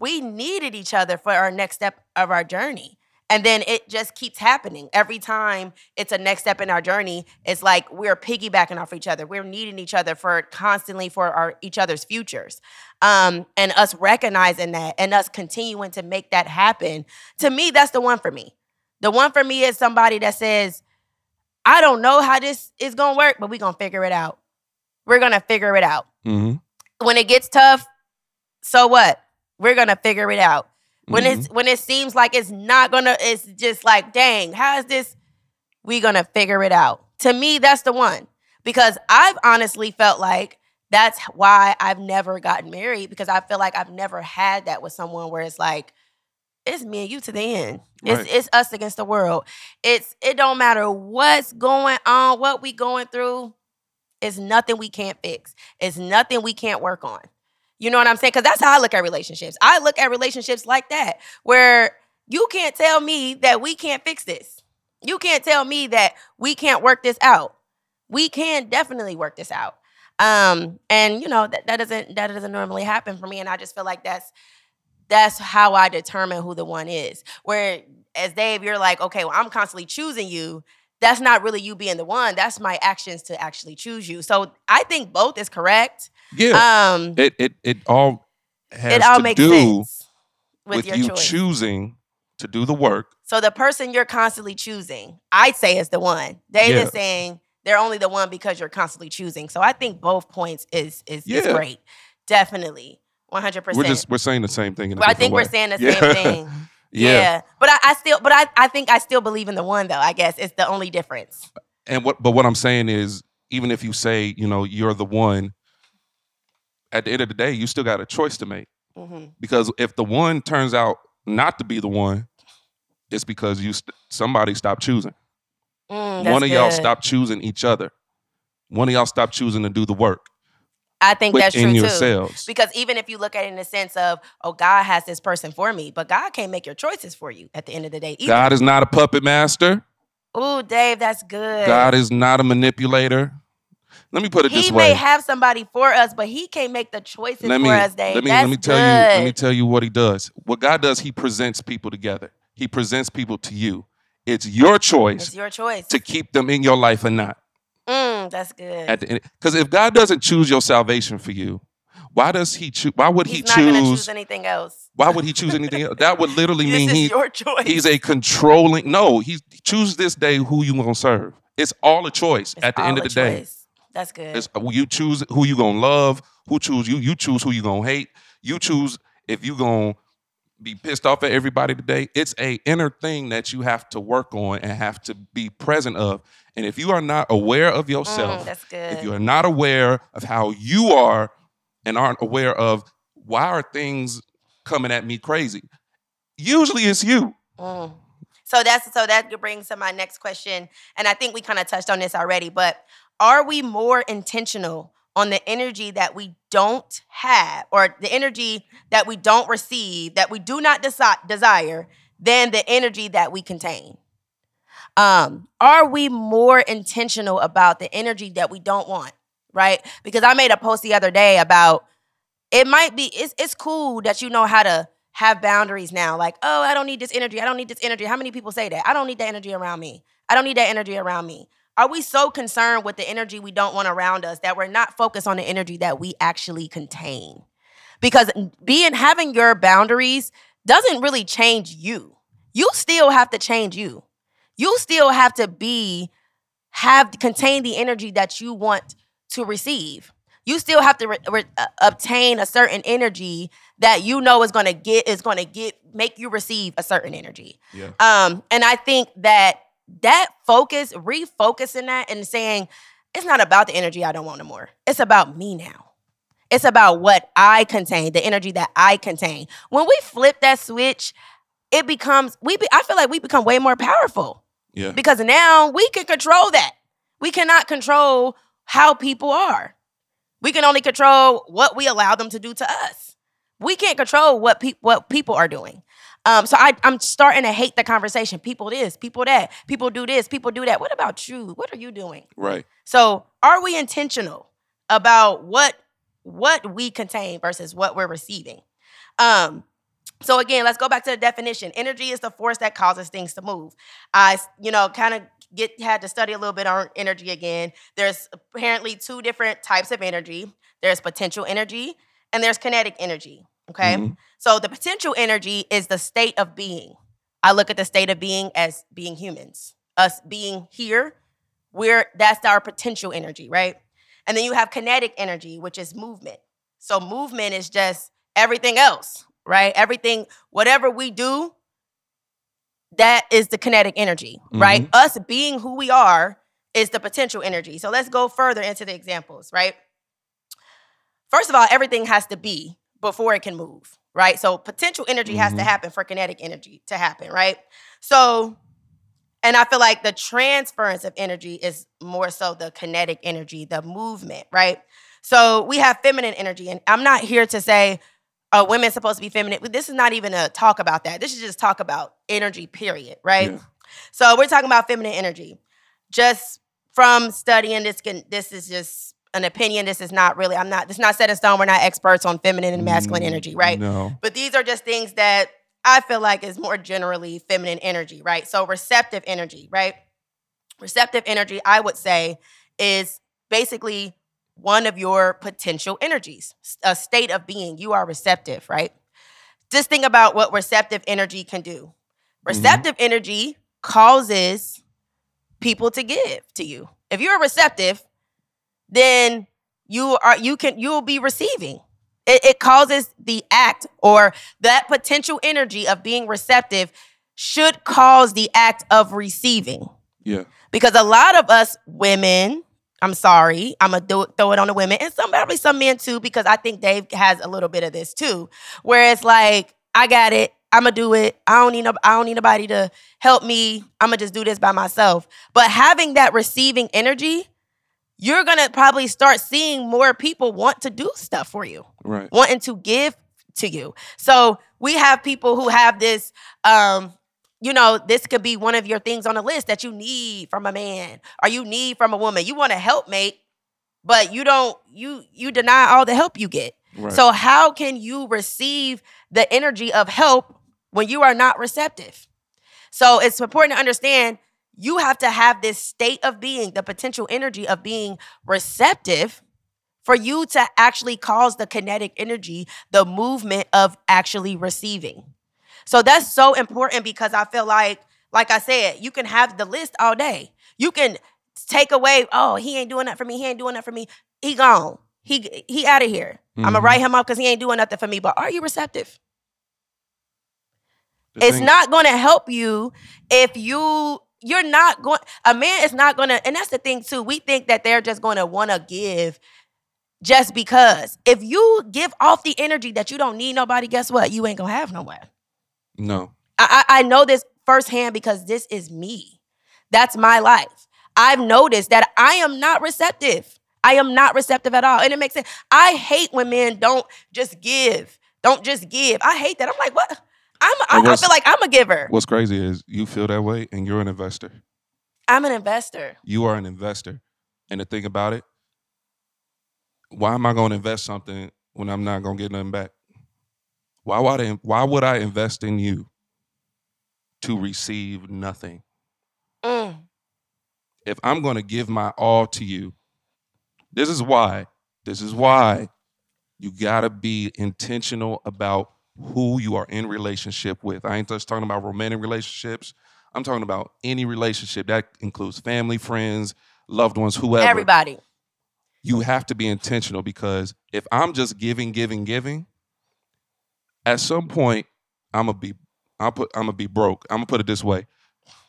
B: we needed each other for our next step of our journey and then it just keeps happening. Every time it's a next step in our journey it's like we're piggybacking off each other. We're needing each other for constantly for our each other's futures. Um, and us recognizing that and us continuing to make that happen to me that's the one for me. The one for me is somebody that says i don't know how this is gonna work but we're gonna figure it out. We're gonna figure it out.
A: Mhm.
B: when it gets tough so what? We're gonna figure it out when
A: Mhm.
B: it's when it seems like it's not gonna it's just like dang how is this we gonna figure it out? To me that's the one. Because i've honestly felt like that's why i've never gotten married because i feel like i've never had that with someone where it's like it's me and you to the end. It's
A: Right.
B: it's us against the world. It's it don't matter what's going on what we going through it's nothing we can't fix. It's nothing we can't work on you know what I'm saying? Because that's how I look at relationships. I look at relationships like that, where you can't tell me that we can't fix this. You can't tell me that we can't work this out. We can definitely work this out. Um, and you know that, that doesn't that doesn't normally happen for me, and I just feel like that's that's how I determine who the one is. Where as Dave, you're like, okay, well, I'm constantly choosing you. That's not really you being the one. That's my actions to actually choose you. So I think both is correct.
A: Yeah.
B: Um,
A: it it it all has
B: it all
A: to
B: makes
A: do
B: sense with,
A: with
B: your
A: you
B: choice.
A: choosing to do the work.
B: So the person you're constantly choosing, I'd say is the one. Dave
A: Yeah.
B: saying they're only the one because you're constantly choosing. So I think both points is is, is great. Definitely. 100%.
A: We're just we're saying the same thing.
B: But I think
A: way.
B: we're saying the
A: Yeah.
B: same thing.
A: yeah.
B: yeah. But I, I still but I, I think I still believe in the one though. I guess it's the only difference.
A: And what but what I'm saying is, even if you say you know you're the one, at the end of the day, you still got a choice to make.
B: hmm
A: Because if the one turns out not to be the one, it's because you st- somebody stopped choosing.
B: Mm,
A: one of
B: that's
A: y'all
B: good.
A: stopped choosing each other. One of y'all stopped choosing to do the work
B: I think that's true too.
A: yourselves.
B: Because even if you look at it in the sense of, oh, God has this person for me, but God can't make your choices for you at the end of the day. Either.
A: God is not a puppet master.
B: Ooh, Dave, that's good.
A: God is not a manipulator. Let me put it
B: he
A: this way.
B: He may have somebody for us, but he can't make the choices
A: let me
B: for us, Dave.
A: let me
B: That's
A: let me tell
B: good.
A: you let me tell you what he does. What God does, he presents people together. He presents people to you. It's your choice
B: it's your choice.
A: to keep them in your life or not.
B: Mm, that's good.
A: At the end, because if God doesn't choose your salvation for you, why does he choose? Why would
B: He's
A: he
B: not choose
A: choose?
B: anything else.
A: Why would he choose anything else? That would literally mean
B: is
A: he
B: your choice.
A: he's a controlling. No, he choose this day who you gonna serve. It's all a choice.
B: It's
A: at the end of the
B: a
A: day,
B: choice. That's good.
A: It's, uh, you choose who you gonna love. Who choose you? You choose who you gonna hate. You choose if you gonna be pissed off at everybody today. It's a inner thing that you have to work on and have to be present of. And if you are not aware of
B: Mm,
A: yourself,
B: that's good.
A: if you are not aware of how you are and aren't aware of why are things coming at me crazy, usually it's you.
B: Mm. So that's so that brings to my next question, and I think we kind of touched on this already. But are we more intentional on the energy that we don't have, or the energy that we don't receive, that we do not desi- desire, than the energy that we contain? Um, are we more intentional about the energy that we don't want? Right? Because I made a post the other day about it might be it's it's cool that you know how to have boundaries now. Like, oh, I don't need this energy. I don't need this energy. How many people say that? I don't need that energy around me. I don't need that energy around me. Are we so concerned with the energy we don't want around us that we're not focused on the energy that we actually contain? Because being having your boundaries doesn't really change you. You still have to change you. You still have to be have contain the energy that you want to receive. You still have to re- re- uh, obtain a certain energy that you know is going to get is going to get make you receive a certain energy.
A: Yeah.
B: Um, and I think that that focus, refocusing that and saying it's not about the energy I don't want no more. It's about me now. It's about what I contain, the energy that I contain. When we flip that switch, it becomes we. Be, I feel like we become way more powerful
A: Yeah.
B: because now we can control that. We cannot control how people are. We can only control what we allow them to do to us. We can't control what people what people are doing. Um, so I, I'm starting to hate the conversation. People this, people that, people do this, people do that. What about you? What are you doing?
A: Right.
B: So are we intentional about what what we contain versus what we're receiving? Um, so again, let's go back to the definition. Energy is the force that causes things to move. I, you know, kind of get had to study a little bit on energy again. There's apparently two different types of energy. There's potential energy and there's kinetic energy. Okay.
A: Mhm.
B: So the potential energy is the state of being. I look at the state of being as being humans. Us being here, we're that's our potential energy, right? And then you have kinetic energy, which is movement. So movement is just everything else, right? Everything, whatever we do, that is the kinetic energy, right? Us being who we are is the potential energy. So let's go further into the examples, right? First of all, everything has to be before it can move, right? So potential energy has to
A: Mhm.
B: happen for kinetic energy to happen, right? So, and I feel like the transference of energy is more so the kinetic energy, the movement, right? So we have feminine energy, and I'm not here to say, uh, women's supposed to be feminine. This is not even a talk about that. This is just talk about energy, period, right?
A: Yeah.
B: So we're talking about feminine energy. Just from studying this can this is just an opinion. This is not really, I'm not, this is not set in stone. We're not experts on feminine and masculine
A: Mm,
B: energy, right?
A: No.
B: But these are just things that I feel like is more generally feminine energy, right? So receptive energy, right? Receptive energy, I would say, is basically one of your potential energies, a state of being. You are receptive, right? Just think about what receptive energy can do. Receptive energy causes people to give to you. If you're receptive, then you are you can you will be receiving. It, it causes the act or that potential energy of being receptive should cause the act of receiving.
A: Yeah.
B: Because a lot of us women, I'm sorry, I'm gonna do, throw it on the women and some probably some men too, because I think Dave has a little bit of this too, where it's like, I got it, I'm gonna do it. I don't need no, I don't need nobody to help me. I'm gonna just do this by myself. But having that receiving energy, you're gonna probably start seeing more people want to do stuff for you
A: Right.
B: wanting to give to you. So we have people who have this, um, you know, this could be one of your things on the list that you need from a man or you need from a woman. You want a helpmate, but you don't, you you deny all the help you get.
A: Right.
B: So how can you receive the energy of help when you are not receptive? So it's important to understand you have to have this state of being, the potential energy of being receptive for you to actually cause the kinetic energy, the movement of actually receiving. So that's so important because I feel like, like I said, you can have the list all day. You can take away, oh, he ain't doing that for me. He ain't doing that for me. He gone. He he out of here. I'm gonna
A: mm-hmm.
B: write him up because he ain't doing nothing for me. But are you receptive?
A: The
B: it's
A: thing-
B: not going to help you if you you're not going a man is not going to and that's the thing too we think that they're just going to want to give just because. If you give off the energy that you don't need nobody guess what? You ain't going to have nowhere.
A: No.
B: I, I I know this firsthand because this is me. That's my life. I've noticed that i am not receptive. I am not receptive at all. And it makes sense. I hate when men don't just give. Don't just give. I hate that. I'm like what I'm, I, I feel like I'm a giver.
A: What's crazy is you feel that way and you're an investor.
B: I'm an investor.
A: You are an investor. And the thing about it, why am I going to invest something when I'm not going to get nothing back? Why would I, why would I invest in you to receive nothing?
B: Mm.
A: If I'm going to give my all to you, this is why. This is why you got to be intentional about who you are in relationship with. I ain't just talking about romantic relationships. I'm talking about any relationship that includes family, friends, loved ones, whoever.
B: Everybody.
A: You have to be intentional because if I'm just giving, giving, giving, at some point I'm gonna be, I'll put, I'm gonna be broke. I'm gonna put it this way: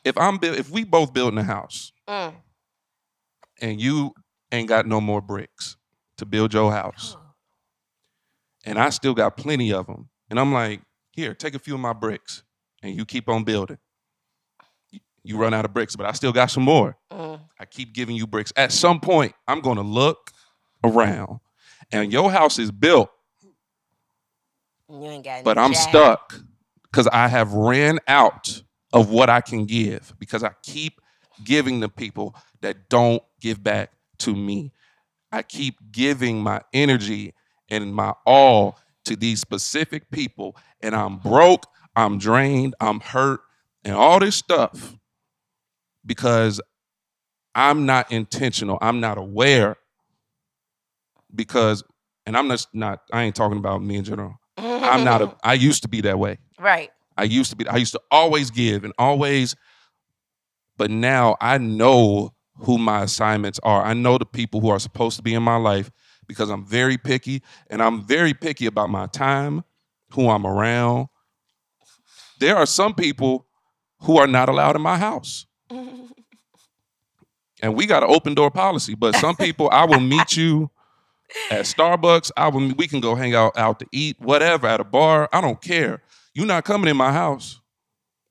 A: if I'm, if we both building a house
B: Mm.
A: and you ain't got no more bricks to build your house, and I still got plenty of them, and I'm like, here, take a few of my bricks, and you keep on building. You- run out of bricks, but I still got some more.
B: Mm.
A: I keep giving you bricks. At some point, I'm going to look around, and your house is built,
B: You ain't got
A: but I'm
B: jack.
A: stuck because I have ran out of what I can give because I keep giving to people that don't give back to me. I keep giving my energy and my all to these specific people, and I'm broke, I'm drained, I'm hurt, and all this stuff because I'm not intentional, I'm not aware. Because, and I'm just not, I ain't talking about me in general. I'm not a, I used to be that way.
B: right.
A: I used to be, I used to always give and always, but now I know who my assignments are. I know the people who are supposed to be in my life because I'm very picky and I'm very picky about my time, who I'm around. There are some people who are not allowed in my house. And we got an open door policy, but some people I will meet you at Starbucks. I will we can go hang out out to eat, whatever, at a bar. I don't care. You're not coming in my house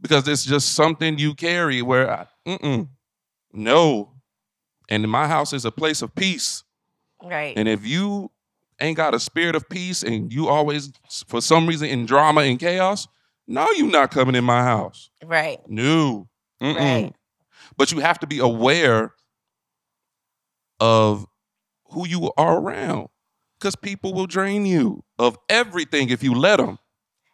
A: because it's just something you carry where I, mm-mm, no. And my house is a place of peace.
B: Right.
A: And if you ain't got a spirit of peace and you always, for some reason, in drama and chaos, no, you not coming in my house.
B: right.
A: No. Mm-mm.
B: Right.
A: But you have to be aware of who you are around because people will drain you of everything if you let them.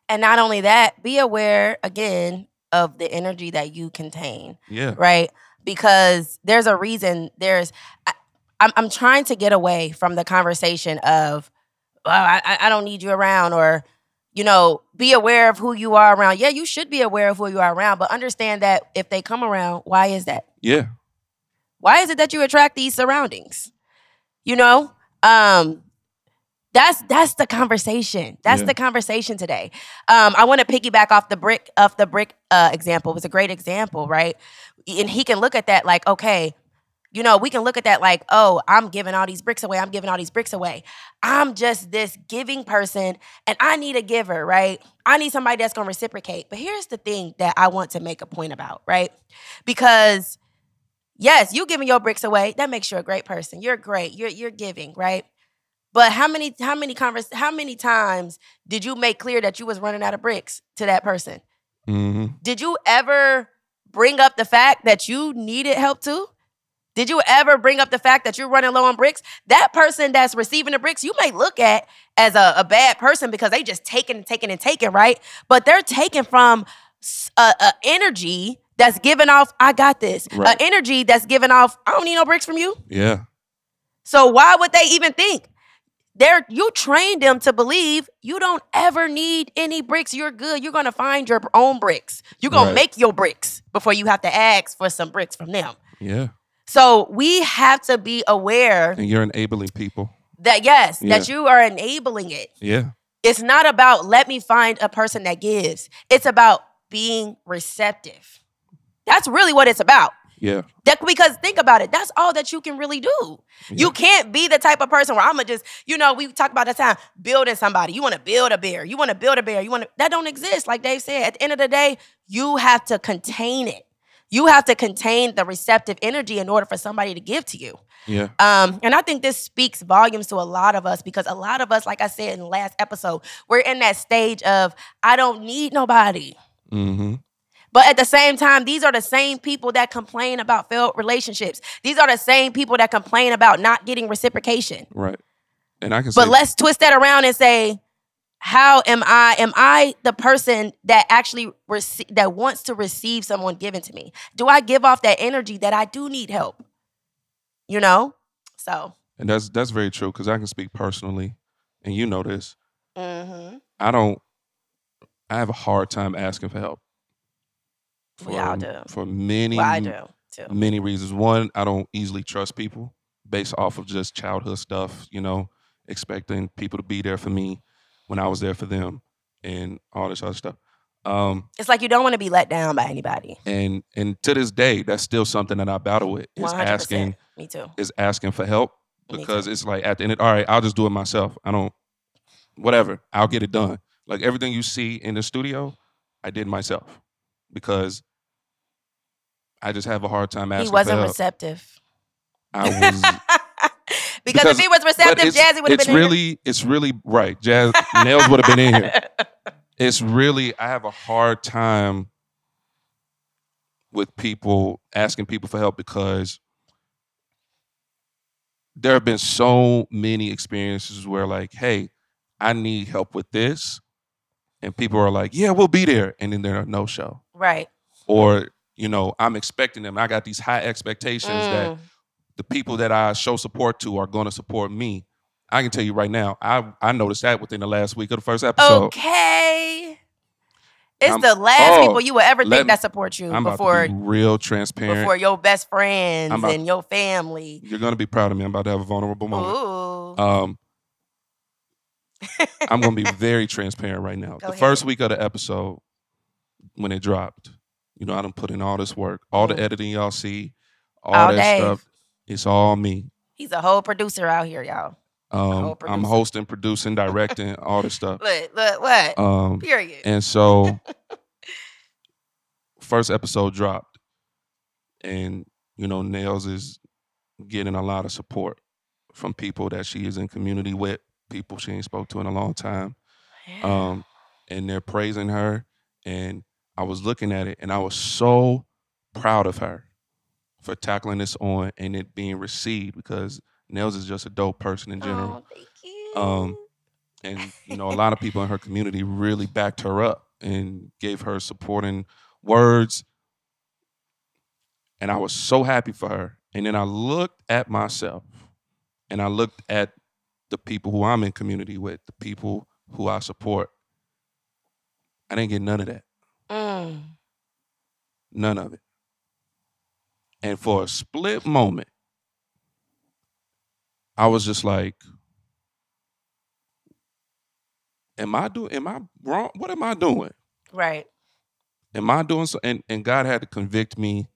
B: And not only that, be aware again of the energy that you contain.
A: Yeah.
B: right? Because there's a reason. There's, I'm, I'm trying to get away from the conversation of, oh, I, I- don't need you around, or, you know, be aware of who you are around. Yeah, you should be aware of who you are around, but understand that if they come around, why is that?
A: Yeah.
B: Why is it that you attract these surroundings? You know, um, that's that's the conversation. That's
A: Yeah.
B: the conversation today. Um, I want to piggyback off the brick off the brick uh, example. It was a great example, right? And he can look at that like, okay, you know, we can look at that like, oh, I'm giving all these bricks away. I'm giving all these bricks away. I'm just this giving person, and I need a giver, right? I need somebody that's gonna reciprocate. But here's the thing that I want to make a point about, right? Because yes, you giving your bricks away, that makes you a great person. You're great. You're you're giving, right? But how many how many convers how many times did you make clear that you was running out of bricks to that person?
A: hmm
B: Did you ever bring up the fact that you needed help too? Did you ever bring up the fact that you're running low on bricks? That person that's receiving the bricks, you may look at as a, a bad person because they just taking and taking and taking, right? But they're taking from a energy that's giving off, I got this.
A: Right.
B: A energy that's giving off, I don't need no bricks from you.
A: Yeah.
B: So why would they even think? They're you trained them to believe you don't ever need any bricks. You're good. You're gonna find your own bricks. You're gonna
A: Right.
B: make your bricks before you have to ask for some bricks from them.
A: Yeah.
B: So we have to be aware
A: And you're enabling people.
B: that yes, that you are enabling it.
A: Yeah.
B: It's not about let me find a person that gives. It's about being receptive. That's really what it's about.
A: Yeah.
B: That because think about it, that's all that you can really do. You can't be the type of person where I'm gonna just, you know, we talk about that time building somebody. You want to build a bear. You want to build a bear. You want to that don't exist. Like Dave said, at the end of the day, you have to contain it. You have to contain the receptive energy in order for somebody to give to you.
A: Yeah.
B: Um, and I think this speaks volumes to a lot of us because a lot of us, like I said in the last episode, we're in that stage of I don't need nobody.
A: Mm-hmm.
B: But at the same time, these are the same people that complain about failed relationships. These are the same people that complain about not getting reciprocation.
A: Right. And I can
B: But let's twist that around and say, how am I? Am I the person that actually rece- that wants to receive someone given to me? Do I give off that energy that I do need help? You know, so.
A: and that's that's very true because I can speak personally, and you know this.
B: Mm-hmm.
A: I don't. I have a hard time asking for help.
B: We all do.
A: For many,
B: Well, I do too.
A: many reasons. One, I don't easily trust people based off of just childhood stuff, you know, expecting people to be there for me when I was there for them and all this other stuff. Um,
B: It's like you don't want to be let down by anybody.
A: and and to this day, that's still something that I battle with is
B: 100%.
A: asking
B: Me too.
A: is asking for help because it's like at the end, of, all right, I'll just do it myself. I don't, whatever, I'll get it done. Like everything you see in the studio, I did myself because I just have a hard time asking
B: He wasn't receptive.
A: I was
B: because,
A: Because-
B: if he was receptive, Jazzie would have
A: it's
B: been in here.
A: really it's really right. Jazz Nails would have been in here. It's really I have a hard time with people asking people for help because there have been so many experiences where like, hey, I need help with this. And people are like, yeah, we'll be there. And then they're no show.
B: right.
A: Or, you know, I'm expecting them. I got these high expectations that
B: Mm.
A: The people that I show support to are going to support me. I can tell you right now, I I noticed that within the last week of the first episode.
B: Okay. It's
A: I'm-
B: the last
A: oh,
B: people you will ever think
A: me-
B: that support you
A: I'm
B: before
A: be real transparent.
B: before your best friends
A: about-
B: and your family.
A: You're going to be proud of me. I'm about to have a vulnerable moment.
B: Ooh.
A: Um, I'm going to be very transparent right now.
B: Go
A: the
B: ahead.
A: first week of the episode, when it dropped, you know, I done put in all this work, all the
B: Mhm.
A: editing y'all see, all
B: All
A: that stuff. It's all me.
B: He's a whole producer out here, y'all.
A: Um, I'm hosting, producing, directing, all this stuff.
B: Look, look, what?
A: Um,
B: Period.
A: And so, first episode dropped, and you know, Nails is getting a lot of support from people that she is in community with, people she ain't spoke to in a long time. Um, and they're praising her. And I was looking at it, and I was so proud of her for tackling this on and it being received because Nails is just a dope person in general.
B: Oh, thank you.
A: Um, and you know, a lot of people in her community really backed her up and gave her supporting words. And I was so happy for her. And then I looked at myself and I looked at the people who I'm in community with, the people who I support. I didn't get none of that.
B: Mm.
A: None of it. And for a split moment, I was just like, Am I doing am I wrong? What am I doing?
B: Right.
A: Am I doing so? And and God had to convict me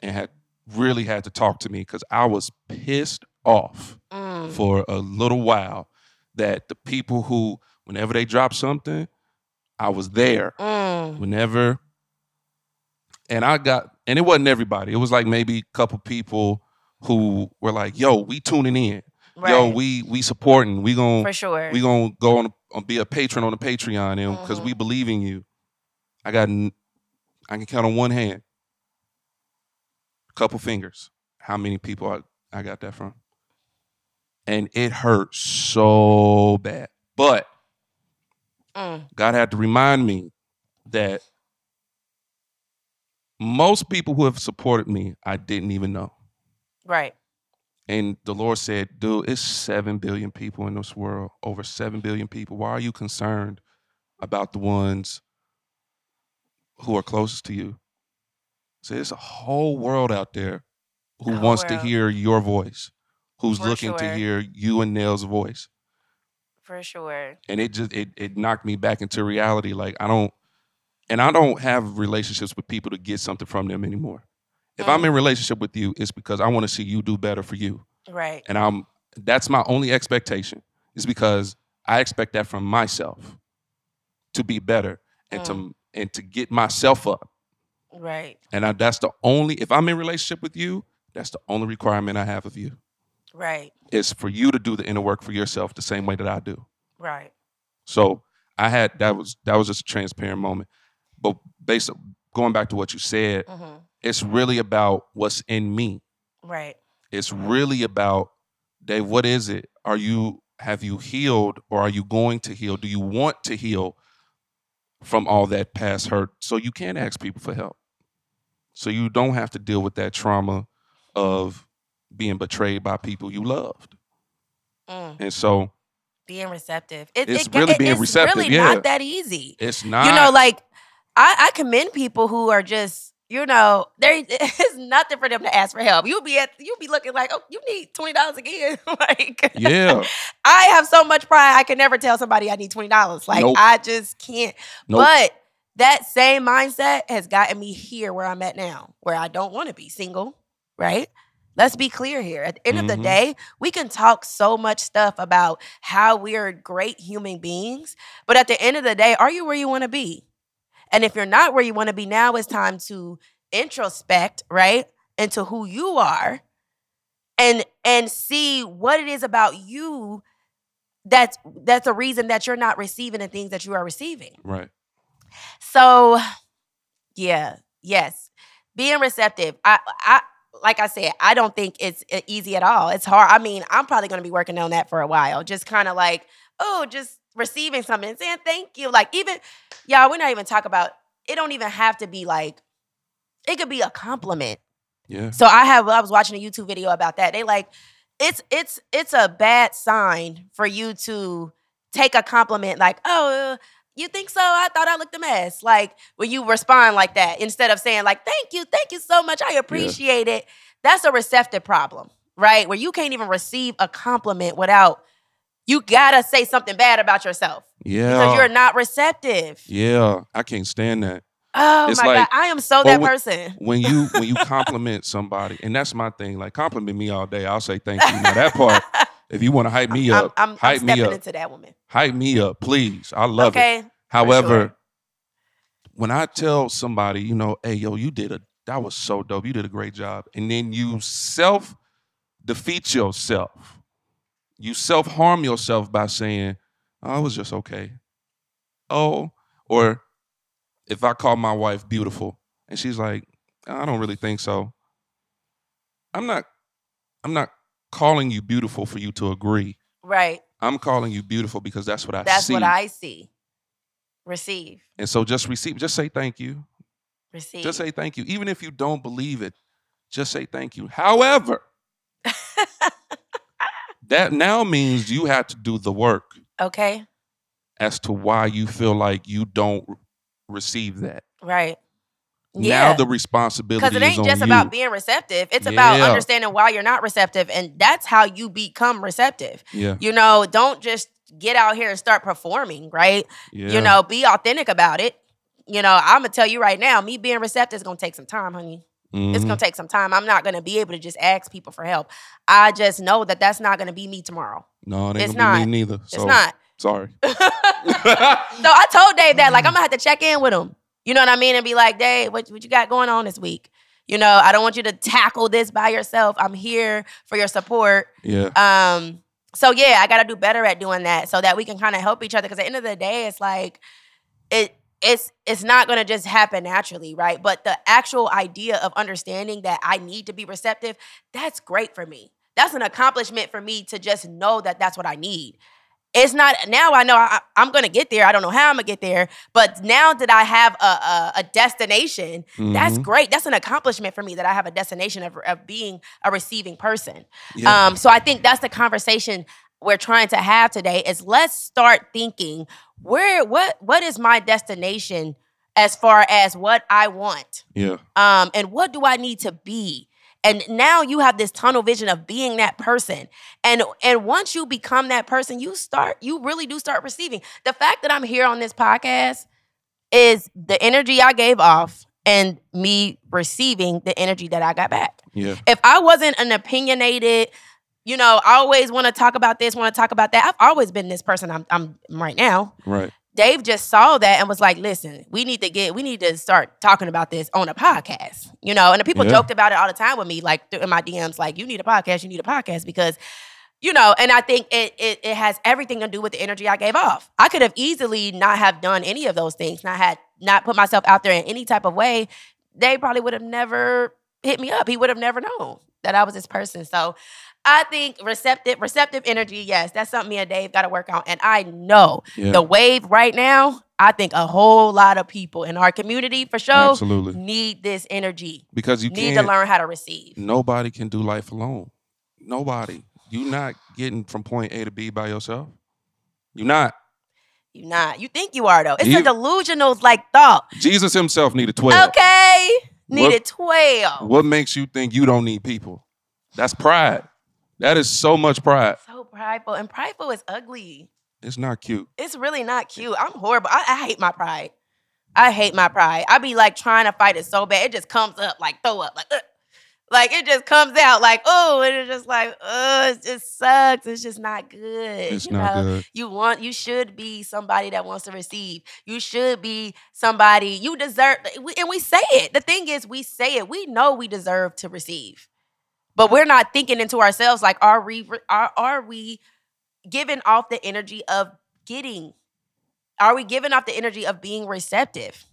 A: and had really had to talk to me because I was pissed off
B: Mm.
A: for a little while that the people who, whenever they dropped something, I was there.
B: Mm.
A: Whenever, and I got, and it wasn't everybody. It was like maybe a couple people who were like, "Yo, we tuning in.
B: Right.
A: Yo, we we supporting. We gon'
B: For sure.
A: we gonna go on, on be a patron on the Patreon, and because
B: Mhm.
A: we believe in you." I got, I can count on one hand, a couple fingers, how many people I, I got that from, and it hurt so bad. But
B: Mm.
A: God had to remind me that most people who have supported me, I didn't even know.
B: Right.
A: And the Lord said, dude, it's 7 billion people in this world, over 7 billion people. Why are you concerned about the ones who are closest to you? So there's a whole world out there who
B: whole
A: wants to hear your voice, who's
B: For
A: looking to hear you and Nails' voice.
B: For sure.
A: and it just it it knocked me back into reality. Like I don't, and I don't have relationships with people to get something from them anymore. If I'm
B: Mm.
A: in relationship with you, it's because I want to see you do better for you,
B: Right.
A: and I'm that's my only expectation. Is because I expect that from myself to be better and to and to get myself up.
B: Right.
A: And I, that's the only if I'm in relationship with you, that's the only requirement I have of you.
B: Right.
A: Is for you to do the inner work for yourself the same way that I do.
B: Right.
A: So I had that was that was just a transparent moment. But based going back to what you said,
B: hmm
A: it's really about what's in me.
B: Right.
A: It's really about Dave, what is it? Are you have you healed or are you going to heal? Do you want to heal from all that past hurt? So you can ask people for help. So you don't have to deal with that trauma of being betrayed by people you loved.
B: Mm.
A: And so
B: Being receptive. It,
A: It's
B: it,
A: really
B: it-
A: being
B: it's
A: receptive,
B: really
A: yeah.
B: not that easy.
A: it's not
B: you know, like I, I commend people who are just, you know, there is nothing for them to ask for help. You'll be at you'll be looking like, oh, you need twenty dollars again. like
A: yeah.
B: I have so much pride I can never tell somebody I need twenty dollars. Like
A: Nope.
B: I just can't.
A: Nope.
B: But that same mindset has gotten me here where I'm at now, where I don't want to be single, right? Let's be clear here. At the end of
A: Mhm.
B: the day, we can talk so much stuff about how we're great human beings, but at the end of the day, are you where you want to be? And if you're not where you want to be now, it's time to introspect, right? Into who you are and and see what it is about you that's that's a reason that you're not receiving the things that you are receiving.
A: Right.
B: So, yeah, yes, being receptive. I, I, like I said, I don't think it's easy at all. It's hard. I mean, I'm probably going to be working on that for a while. Just kind of like, oh, just receiving something and saying thank you. Like even, y'all, we're not even talk about. It don't even have to be like. It could be a compliment.
A: Yeah.
B: So I have I was watching a YouTube video about that. They like it's it's it's a bad sign for you to take a compliment like, "Oh, you think so? I thought I looked a mess." Like when you respond like that instead of saying like, "Thank you, thank you so much. I appreciate it." That's a receptive problem, right? Where you can't even receive a compliment without you got to say something bad about yourself
A: Yeah.
B: because you're not receptive.
A: yeah. I can't stand that.
B: Oh
A: It's
B: my
A: like-
B: god, I am so that
A: when-
B: person.
A: When you when you compliment somebody, and that's my thing. Like compliment me all day. I'll say thank you. Now that part, if you want to hype me
B: I'm,
A: up,
B: I'm, I'm
A: hype me
B: stepping
A: up,
B: into that woman.
A: hype me up, please. I love it.
B: okay.
A: However,
B: sure.
A: when I tell somebody, you know, hey yo, you did a that was so dope. You did a great job, and then you self defeat yourself. You self harm yourself by saying, "Oh, it was just okay." Oh, or if I call my wife beautiful And she's like, I don't really think so. I'm not I'm not calling you beautiful for you to agree.
B: Right.
A: I'm calling you beautiful because that's what I
B: That's
A: see.
B: what I see. Receive.
A: and so just receive, just say thank you.
B: Receive.
A: Just say thank you. Even if you don't believe it, just say thank you. However, that now means you have to do the work
B: okay.
A: as to why you feel like you don't receive that.
B: Right.
A: Now
B: Yeah.
A: the responsibility
B: Because it ain't just
A: you.
B: about being receptive. It's about understanding why you're not receptive. And that's how you become receptive.
A: yeah,
B: You know, don't just get out here and start performing, right?
A: yeah.
B: You know, be authentic about it. You know, I'm gonna tell you right now, me being receptive is gonna take some time, honey. It's
A: Mhm.
B: gonna take some time. I'm not gonna be able to just ask people for help. I just know that that's not gonna be me tomorrow.
A: no, it ain't
B: it's
A: gonna be
B: not.
A: me neither. So
B: it's not.
A: sorry.
B: so I told Dave that, like, I'm gonna have to check in with him. You know what I mean? And be like, Dave, what, what you got going on this week? You know, I don't want you to tackle this by yourself. I'm here for your support.
A: yeah,
B: Um, so yeah, I gotta do better at doing that so that we can kind of help each other. Because at the end of the day, it's like it it's it's not gonna just happen naturally, right? But the actual idea of understanding that I need to be receptive, that's great for me. That's an accomplishment for me to just know that that's what I need. It's not now. I know I, I'm gonna get there. I don't know how I'm gonna get there, but now that I have a a, a destination, that's
A: Mhm.
B: great. That's an accomplishment for me that I have a destination of, of being a receiving person.
A: yeah.
B: Um, so I think that's the conversation we're trying to have today is let's start thinking where what what is my destination as far as what I want?
A: yeah,
B: Um, and what do I need to be? And now you have this tunnel vision of being that person. And and once you become that person, you start you really do start receiving. The fact that I'm here on this podcast is the energy I gave off and me receiving the energy that I got back
A: yeah,
B: if I wasn't an opinionated, you know, I always want to talk about this, want to talk about that. I've always been this person I'm, I'm right now.
A: right.
B: Dave just saw that and was like, listen, we need to get, we need to start talking about this on a podcast, you know? And the people
A: Yeah.
B: joked about it all the time with me, like in my DMs, like, you need a podcast, you need a podcast because, you know, and I think it, it, it has everything to do with the energy I gave off. I could have easily not have done any of those things, not had, not put myself out there in any type of way. They probably would have never hit me up. He would have never known that I was this person. So I think receptive, receptive energy, yes, that's something me and Dave got to work on. And I know
A: Yeah,
B: the wave right now, I think a whole lot of people in our community for sure
A: absolutely.
B: need this energy.
A: Because you
B: need to learn how to receive.
A: Nobody can do life alone. Nobody. You're not getting from point A to B by yourself. You're not.
B: You're not. You think you are though. It's
A: You-
B: a delusional like thought.
A: Jesus himself needed 12.
B: Okay.
A: What-
B: Needed 12.
A: What makes you think you don't need people? That's pride. That is so much pride.
B: So prideful. And prideful is ugly.
A: It's not cute.
B: It's really not cute. I'm horrible. I, I hate my pride. I hate my pride. I be like trying to fight it so bad. It just comes up like throw up. Like, ugh. like it just comes out like, oh, and it's just like, oh, it just sucks. It's just not good.
A: It's
B: you
A: not
B: know?
A: good.
B: You want you should be somebody that wants to receive. You should be somebody you deserve and we say it. The thing is we say it. We know we deserve to receive. But we're not thinking into ourselves like are we are, are we giving off the energy of getting? Are we giving off the energy of being receptive?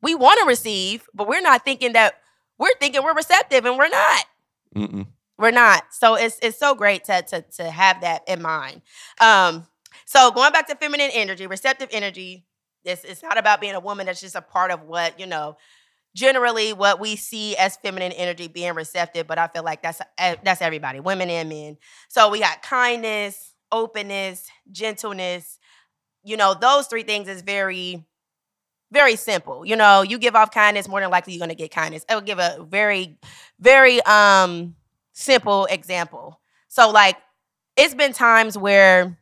B: We want to receive, but we're not thinking that we're thinking we're receptive and we're not.
A: Mm-mm.
B: We're not. So it's it's so great to to to have that in mind. Um, so going back to feminine energy, receptive energy. This it's not about being a woman. That's just a part of what you know. Generally, what we see as feminine energy being receptive, but I feel like that's eh, that's everybody, women and men. So we got kindness, openness, gentleness. You know, those three things is very very simple. You know, you give off kindness, more than likely you're gonna get kindness. I will give a very, very um simple example. So like it's been times where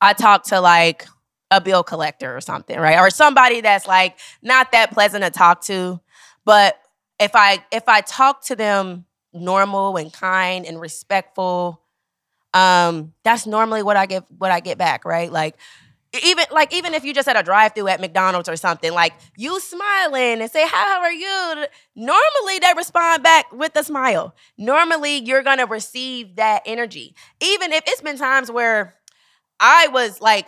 B: I talk to like a bill collector or something, right? Or somebody that's like not that pleasant to talk to. But if I if I talk to them normal and kind and respectful, um, that's normally what I get what I get back, right? Like even like even if you just at a drive-through at McDonald's or something, like you smiling and say, "How, how are you?" Normally they respond back with a smile. Normally you're gonna receive that energy. Even if it's been times where I was like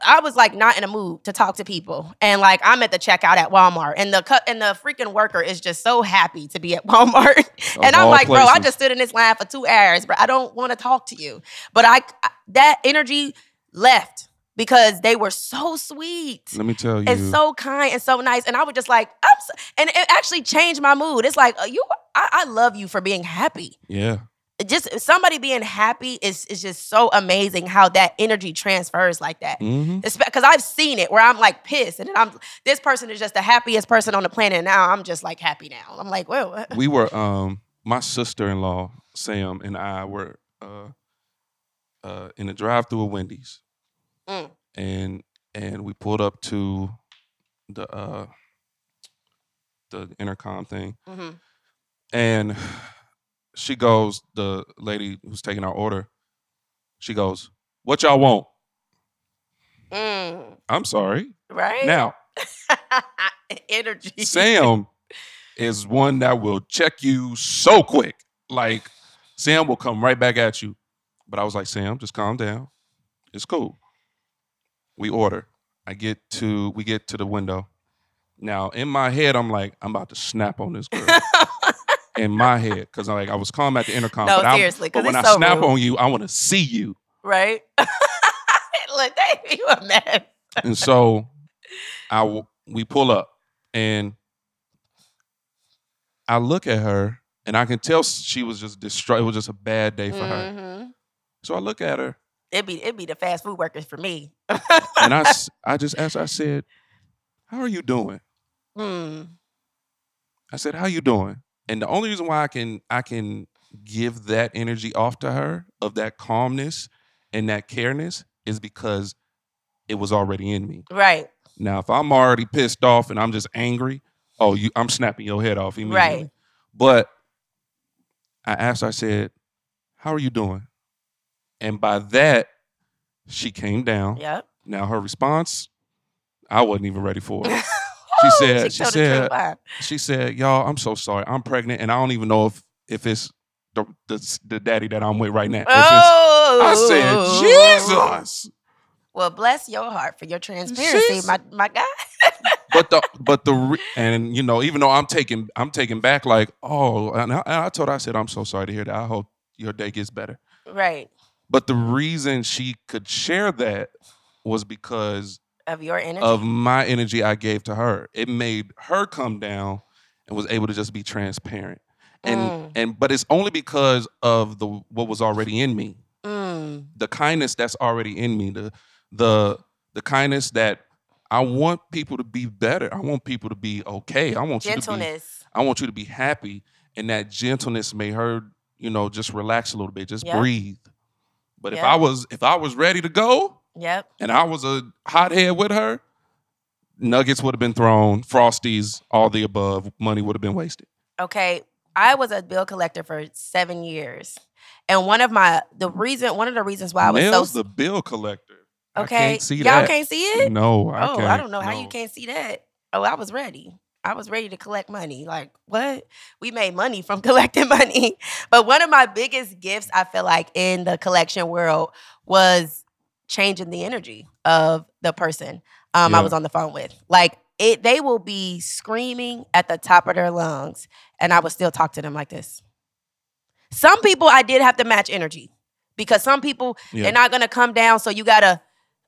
B: I was like not in a mood to talk to people, and like I'm at the checkout at Walmart, and the cut and the freaking worker is just so happy to be at Walmart, and I'm like, bro, I just stood in this line for two hours, but I don't want to talk to you. But I that energy left because they were so sweet
A: Let me tell you.
B: and so kind and so nice, and I was just like, I'm, so, and it actually changed my mood. It's like uh, you, I, I love you for being happy
A: yeah.
B: Just somebody being happy is is just so amazing how that energy transfers like that. Because I've seen it where I'm like pissed, and then I'm this person is just the happiest person on the planet. And now I'm just like happy now. I'm like, well.
A: We were um my sister-in-law Sam and I were uh uh in the drive-through of Wendy's.
B: Mm.
A: And and we pulled up to the uh the intercom thing
B: Mhm.
A: and she goes the lady who's taking our order she goes what y'all want?
B: Mm,
A: i'm sorry.
B: Right?
A: Now
B: energy.
A: sam is one that will check you so quick. Like sam will come right back at you. But i was like sam just calm down. It's cool. We order. I get to we get to the window. Now in my head i'm like i'm about to snap on this girl in my head because like i was calm at the intercom
B: no,
A: but,
B: seriously, because
A: when i
B: so
A: snap
B: rude,
A: on you i want to see you
B: right? Look, they you a mess.
A: and so I we pull up and I look at her and I can tell she was just distraught. It was just a bad day for her.
B: Mhm.
A: So I look at her
B: It'd be it'd be the fast food workers for me.
A: and I I just asked I said, "How are you doing?"
B: Mm,
A: I said, "How you doing?" And the only reason why I can I can give that energy off to her of that calmness and that careness is because it was already in me.
B: right,
A: Now, if I'm already pissed off and I'm just angry, oh, you, I'm snapping your head off immediately.
B: Right.
A: But I asked, I said, "How are you doing?" And by that, she came down.
B: yep.
A: Now her response, I wasn't even ready for. it. She said- she
B: truth,
A: said- she said, "Y'all, I'm so sorry. I'm pregnant, and I don't even know if if it's the the, the daddy that I'm with right now."
B: Oh,
A: I said, "Jesus." Oh.
B: Well, bless your heart for your transparency, my my guy.
A: but the but the re- and you know even though I'm taking I'm taking back like oh and I, and I told her I said I'm so sorry to hear that I hope your day gets better
B: right
A: but the reason she could share that was because
B: of your energy.
A: of my energy I gave to her it made her come down and was able to just be transparent and
B: Mm.
A: and but it's only because of the what was already in me
B: Mm,
A: the kindness that's already in me the the the kindness that I want people to be better I want people to be okay I want you to be
B: gentleness.
A: I want you to be happy. And that gentleness made her, you know, just relax a little bit, just
B: Yeah.
A: breathe. But if I was if I was ready to go
B: Yep.
A: and I was a hothead with her, nuggets would have been thrown, frosties, all the above, money would have been wasted.
B: Okay. I was a bill collector for seven years, and one of my the reason one of the reasons why I was so
A: the bill collector.
B: okay.
A: Can't see
B: Y'all
A: that.
B: can't see it.
A: No, I
B: oh. I don't know how you can't see that. Oh, I was ready. I was ready to collect money. Like, what? We made money from collecting money. But one of my biggest gifts, I feel like, in the collection world was changing the energy of the person um, I was on the phone with. Like, it, they will be screaming at the top of their lungs, and I would still talk to them like this. Some people, I did have to match energy because some people,
A: Yeah.
B: they're not going to come down. So you got to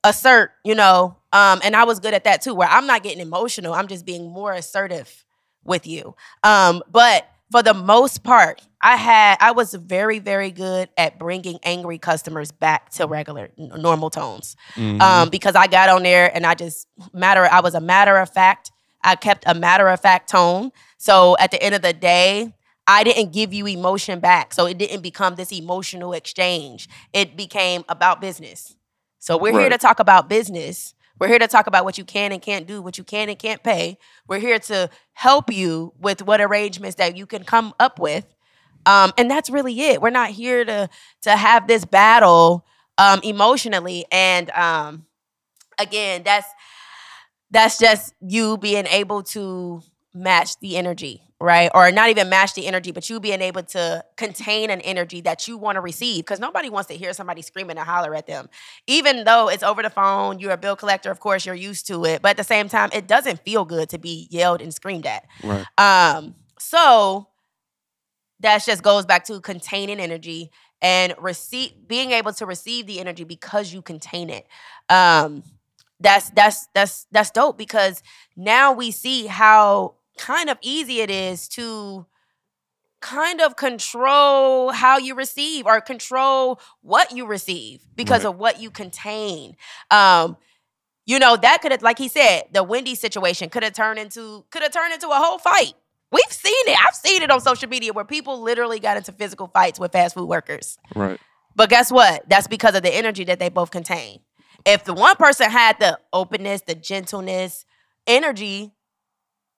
B: assert, you know. Um, and I was good at that too, where I'm not getting emotional. I'm just being more assertive with you. Um, but for the most part, I had I was very very good at bringing angry customers back to regular n- normal tones.
A: Mhm.
B: Um, because I got on there and I just matter. I was a matter of fact. I kept a matter of fact tone. So at the end of the day, I didn't give you emotion back. So it didn't become this emotional exchange. It became about business. So we're here to talk about business. We're here to talk about what you can and can't do, what you can and can't pay. We're here to help you with what arrangements that you can come up with. Um, and that's really it. We're not here to to have this battle um, emotionally. And um, again, that's that's just you being able to match the energy right? Or not even match the energy, but you being able to contain an energy that you want to receive. Because nobody wants to hear somebody screaming and holler at them. Even though it's over the phone, you're a bill collector, of course, you're used to it. But at the same time, it doesn't feel good to be yelled and screamed at.
A: Right.
B: Um, so that just goes back to containing energy and receive being able to receive the energy because you contain it. Um, that's that's that's that's dope because now we see how kind of easy it is to kind of control how you receive or control what you receive because
A: Right.
B: of what you contain. Um, you know, that could have, like he said, the Wendy situation could have turned into could have turned into a whole fight. We've seen it. I've seen it on social media where people literally got into physical fights with fast food workers.
A: Right.
B: But guess what? That's because of the energy that they both contain. If the one person had the openness, the gentleness, energy,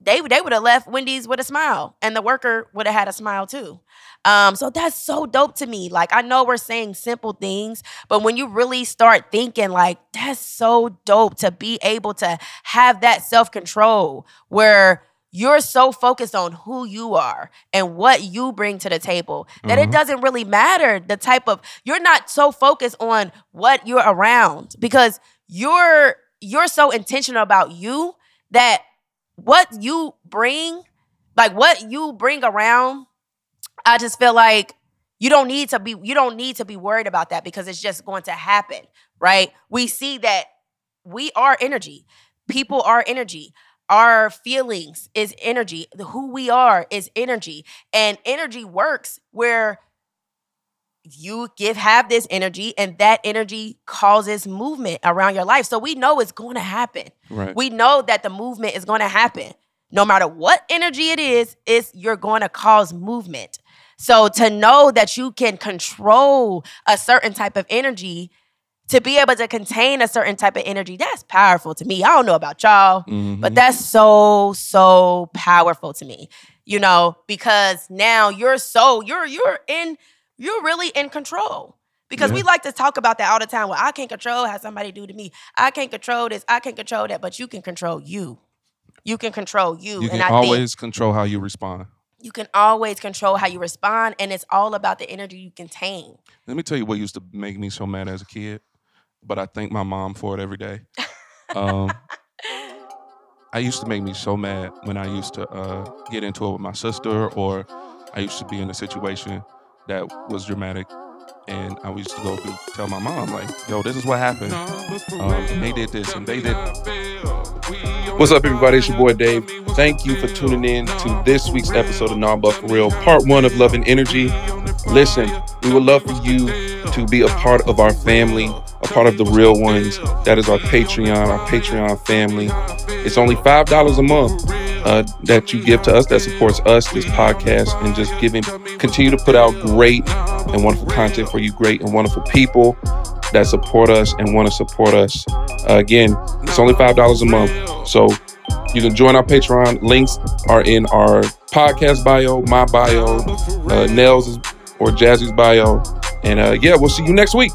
B: they they would have left Wendy's with a smile, and the worker would have had a smile too. Um, so that's so dope to me. Like I know we're saying simple things, but when you really start thinking, like that's so dope to be able to have that self control where you're so focused on who you are and what you bring to the table that it
A: Mhm.
B: doesn't really matter the type of you're not so focused on what you're around because you're you're so intentional about you that what you bring like what you bring around i just feel like you don't need to be you don't need to be worried about that because it's just going to happen right? We see that we are energy. People are energy. Our feelings is energy. Who we are is energy. And energy works where you give have this energy and that energy causes movement around your life. So we know it's going to happen.
A: Right.
B: we know that the movement is going to happen. No matter what energy it is it's you're going to cause movement. So to know that you can control a certain type of energy to be able to contain a certain type of energy that's powerful to me. I don't know about y'all
A: Mhm.
B: but that's so so powerful to me you know because now you're so you're you're in you're really in control. Because we like to talk about that all the time. Well i can't control how somebody do to me. I can't control this. I can't control that. But you can control you. You can control you,
A: you
B: and
A: can
B: i
A: always control how you respond.
B: you can always control how you respond. And it's all about the energy you contain.
A: Let me tell you what used to make me so mad as a kid, but I thank my mom for it every day. Um, I used to make me so mad when I used to uh, get into it with my sister, or I used to be in a situation that was dramatic, and I used to go be, tell my mom like, "Yo, this is what happened. Um, they did this, and they did."
C: What's up, everybody? It's your boy Dave. Thank you for tuning in to this week's episode of Non for Real, part one of Love and Energy. Listen, we would love for you to be a part of our family, a part of the real ones. That is our Patreon, our Patreon family. It's only $5 a month uh, that you give to us that supports us, this podcast, and just giving, continue to put out great and wonderful content for you, great and wonderful people that support us and want to support us. Uh, again, it's only $5 a month. So you can join our Patreon. Links are in our podcast bio, my bio, uh, or Jazzie's bio. And uh, yeah, we'll see you next week.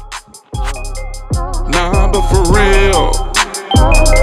D: Nah, but for real.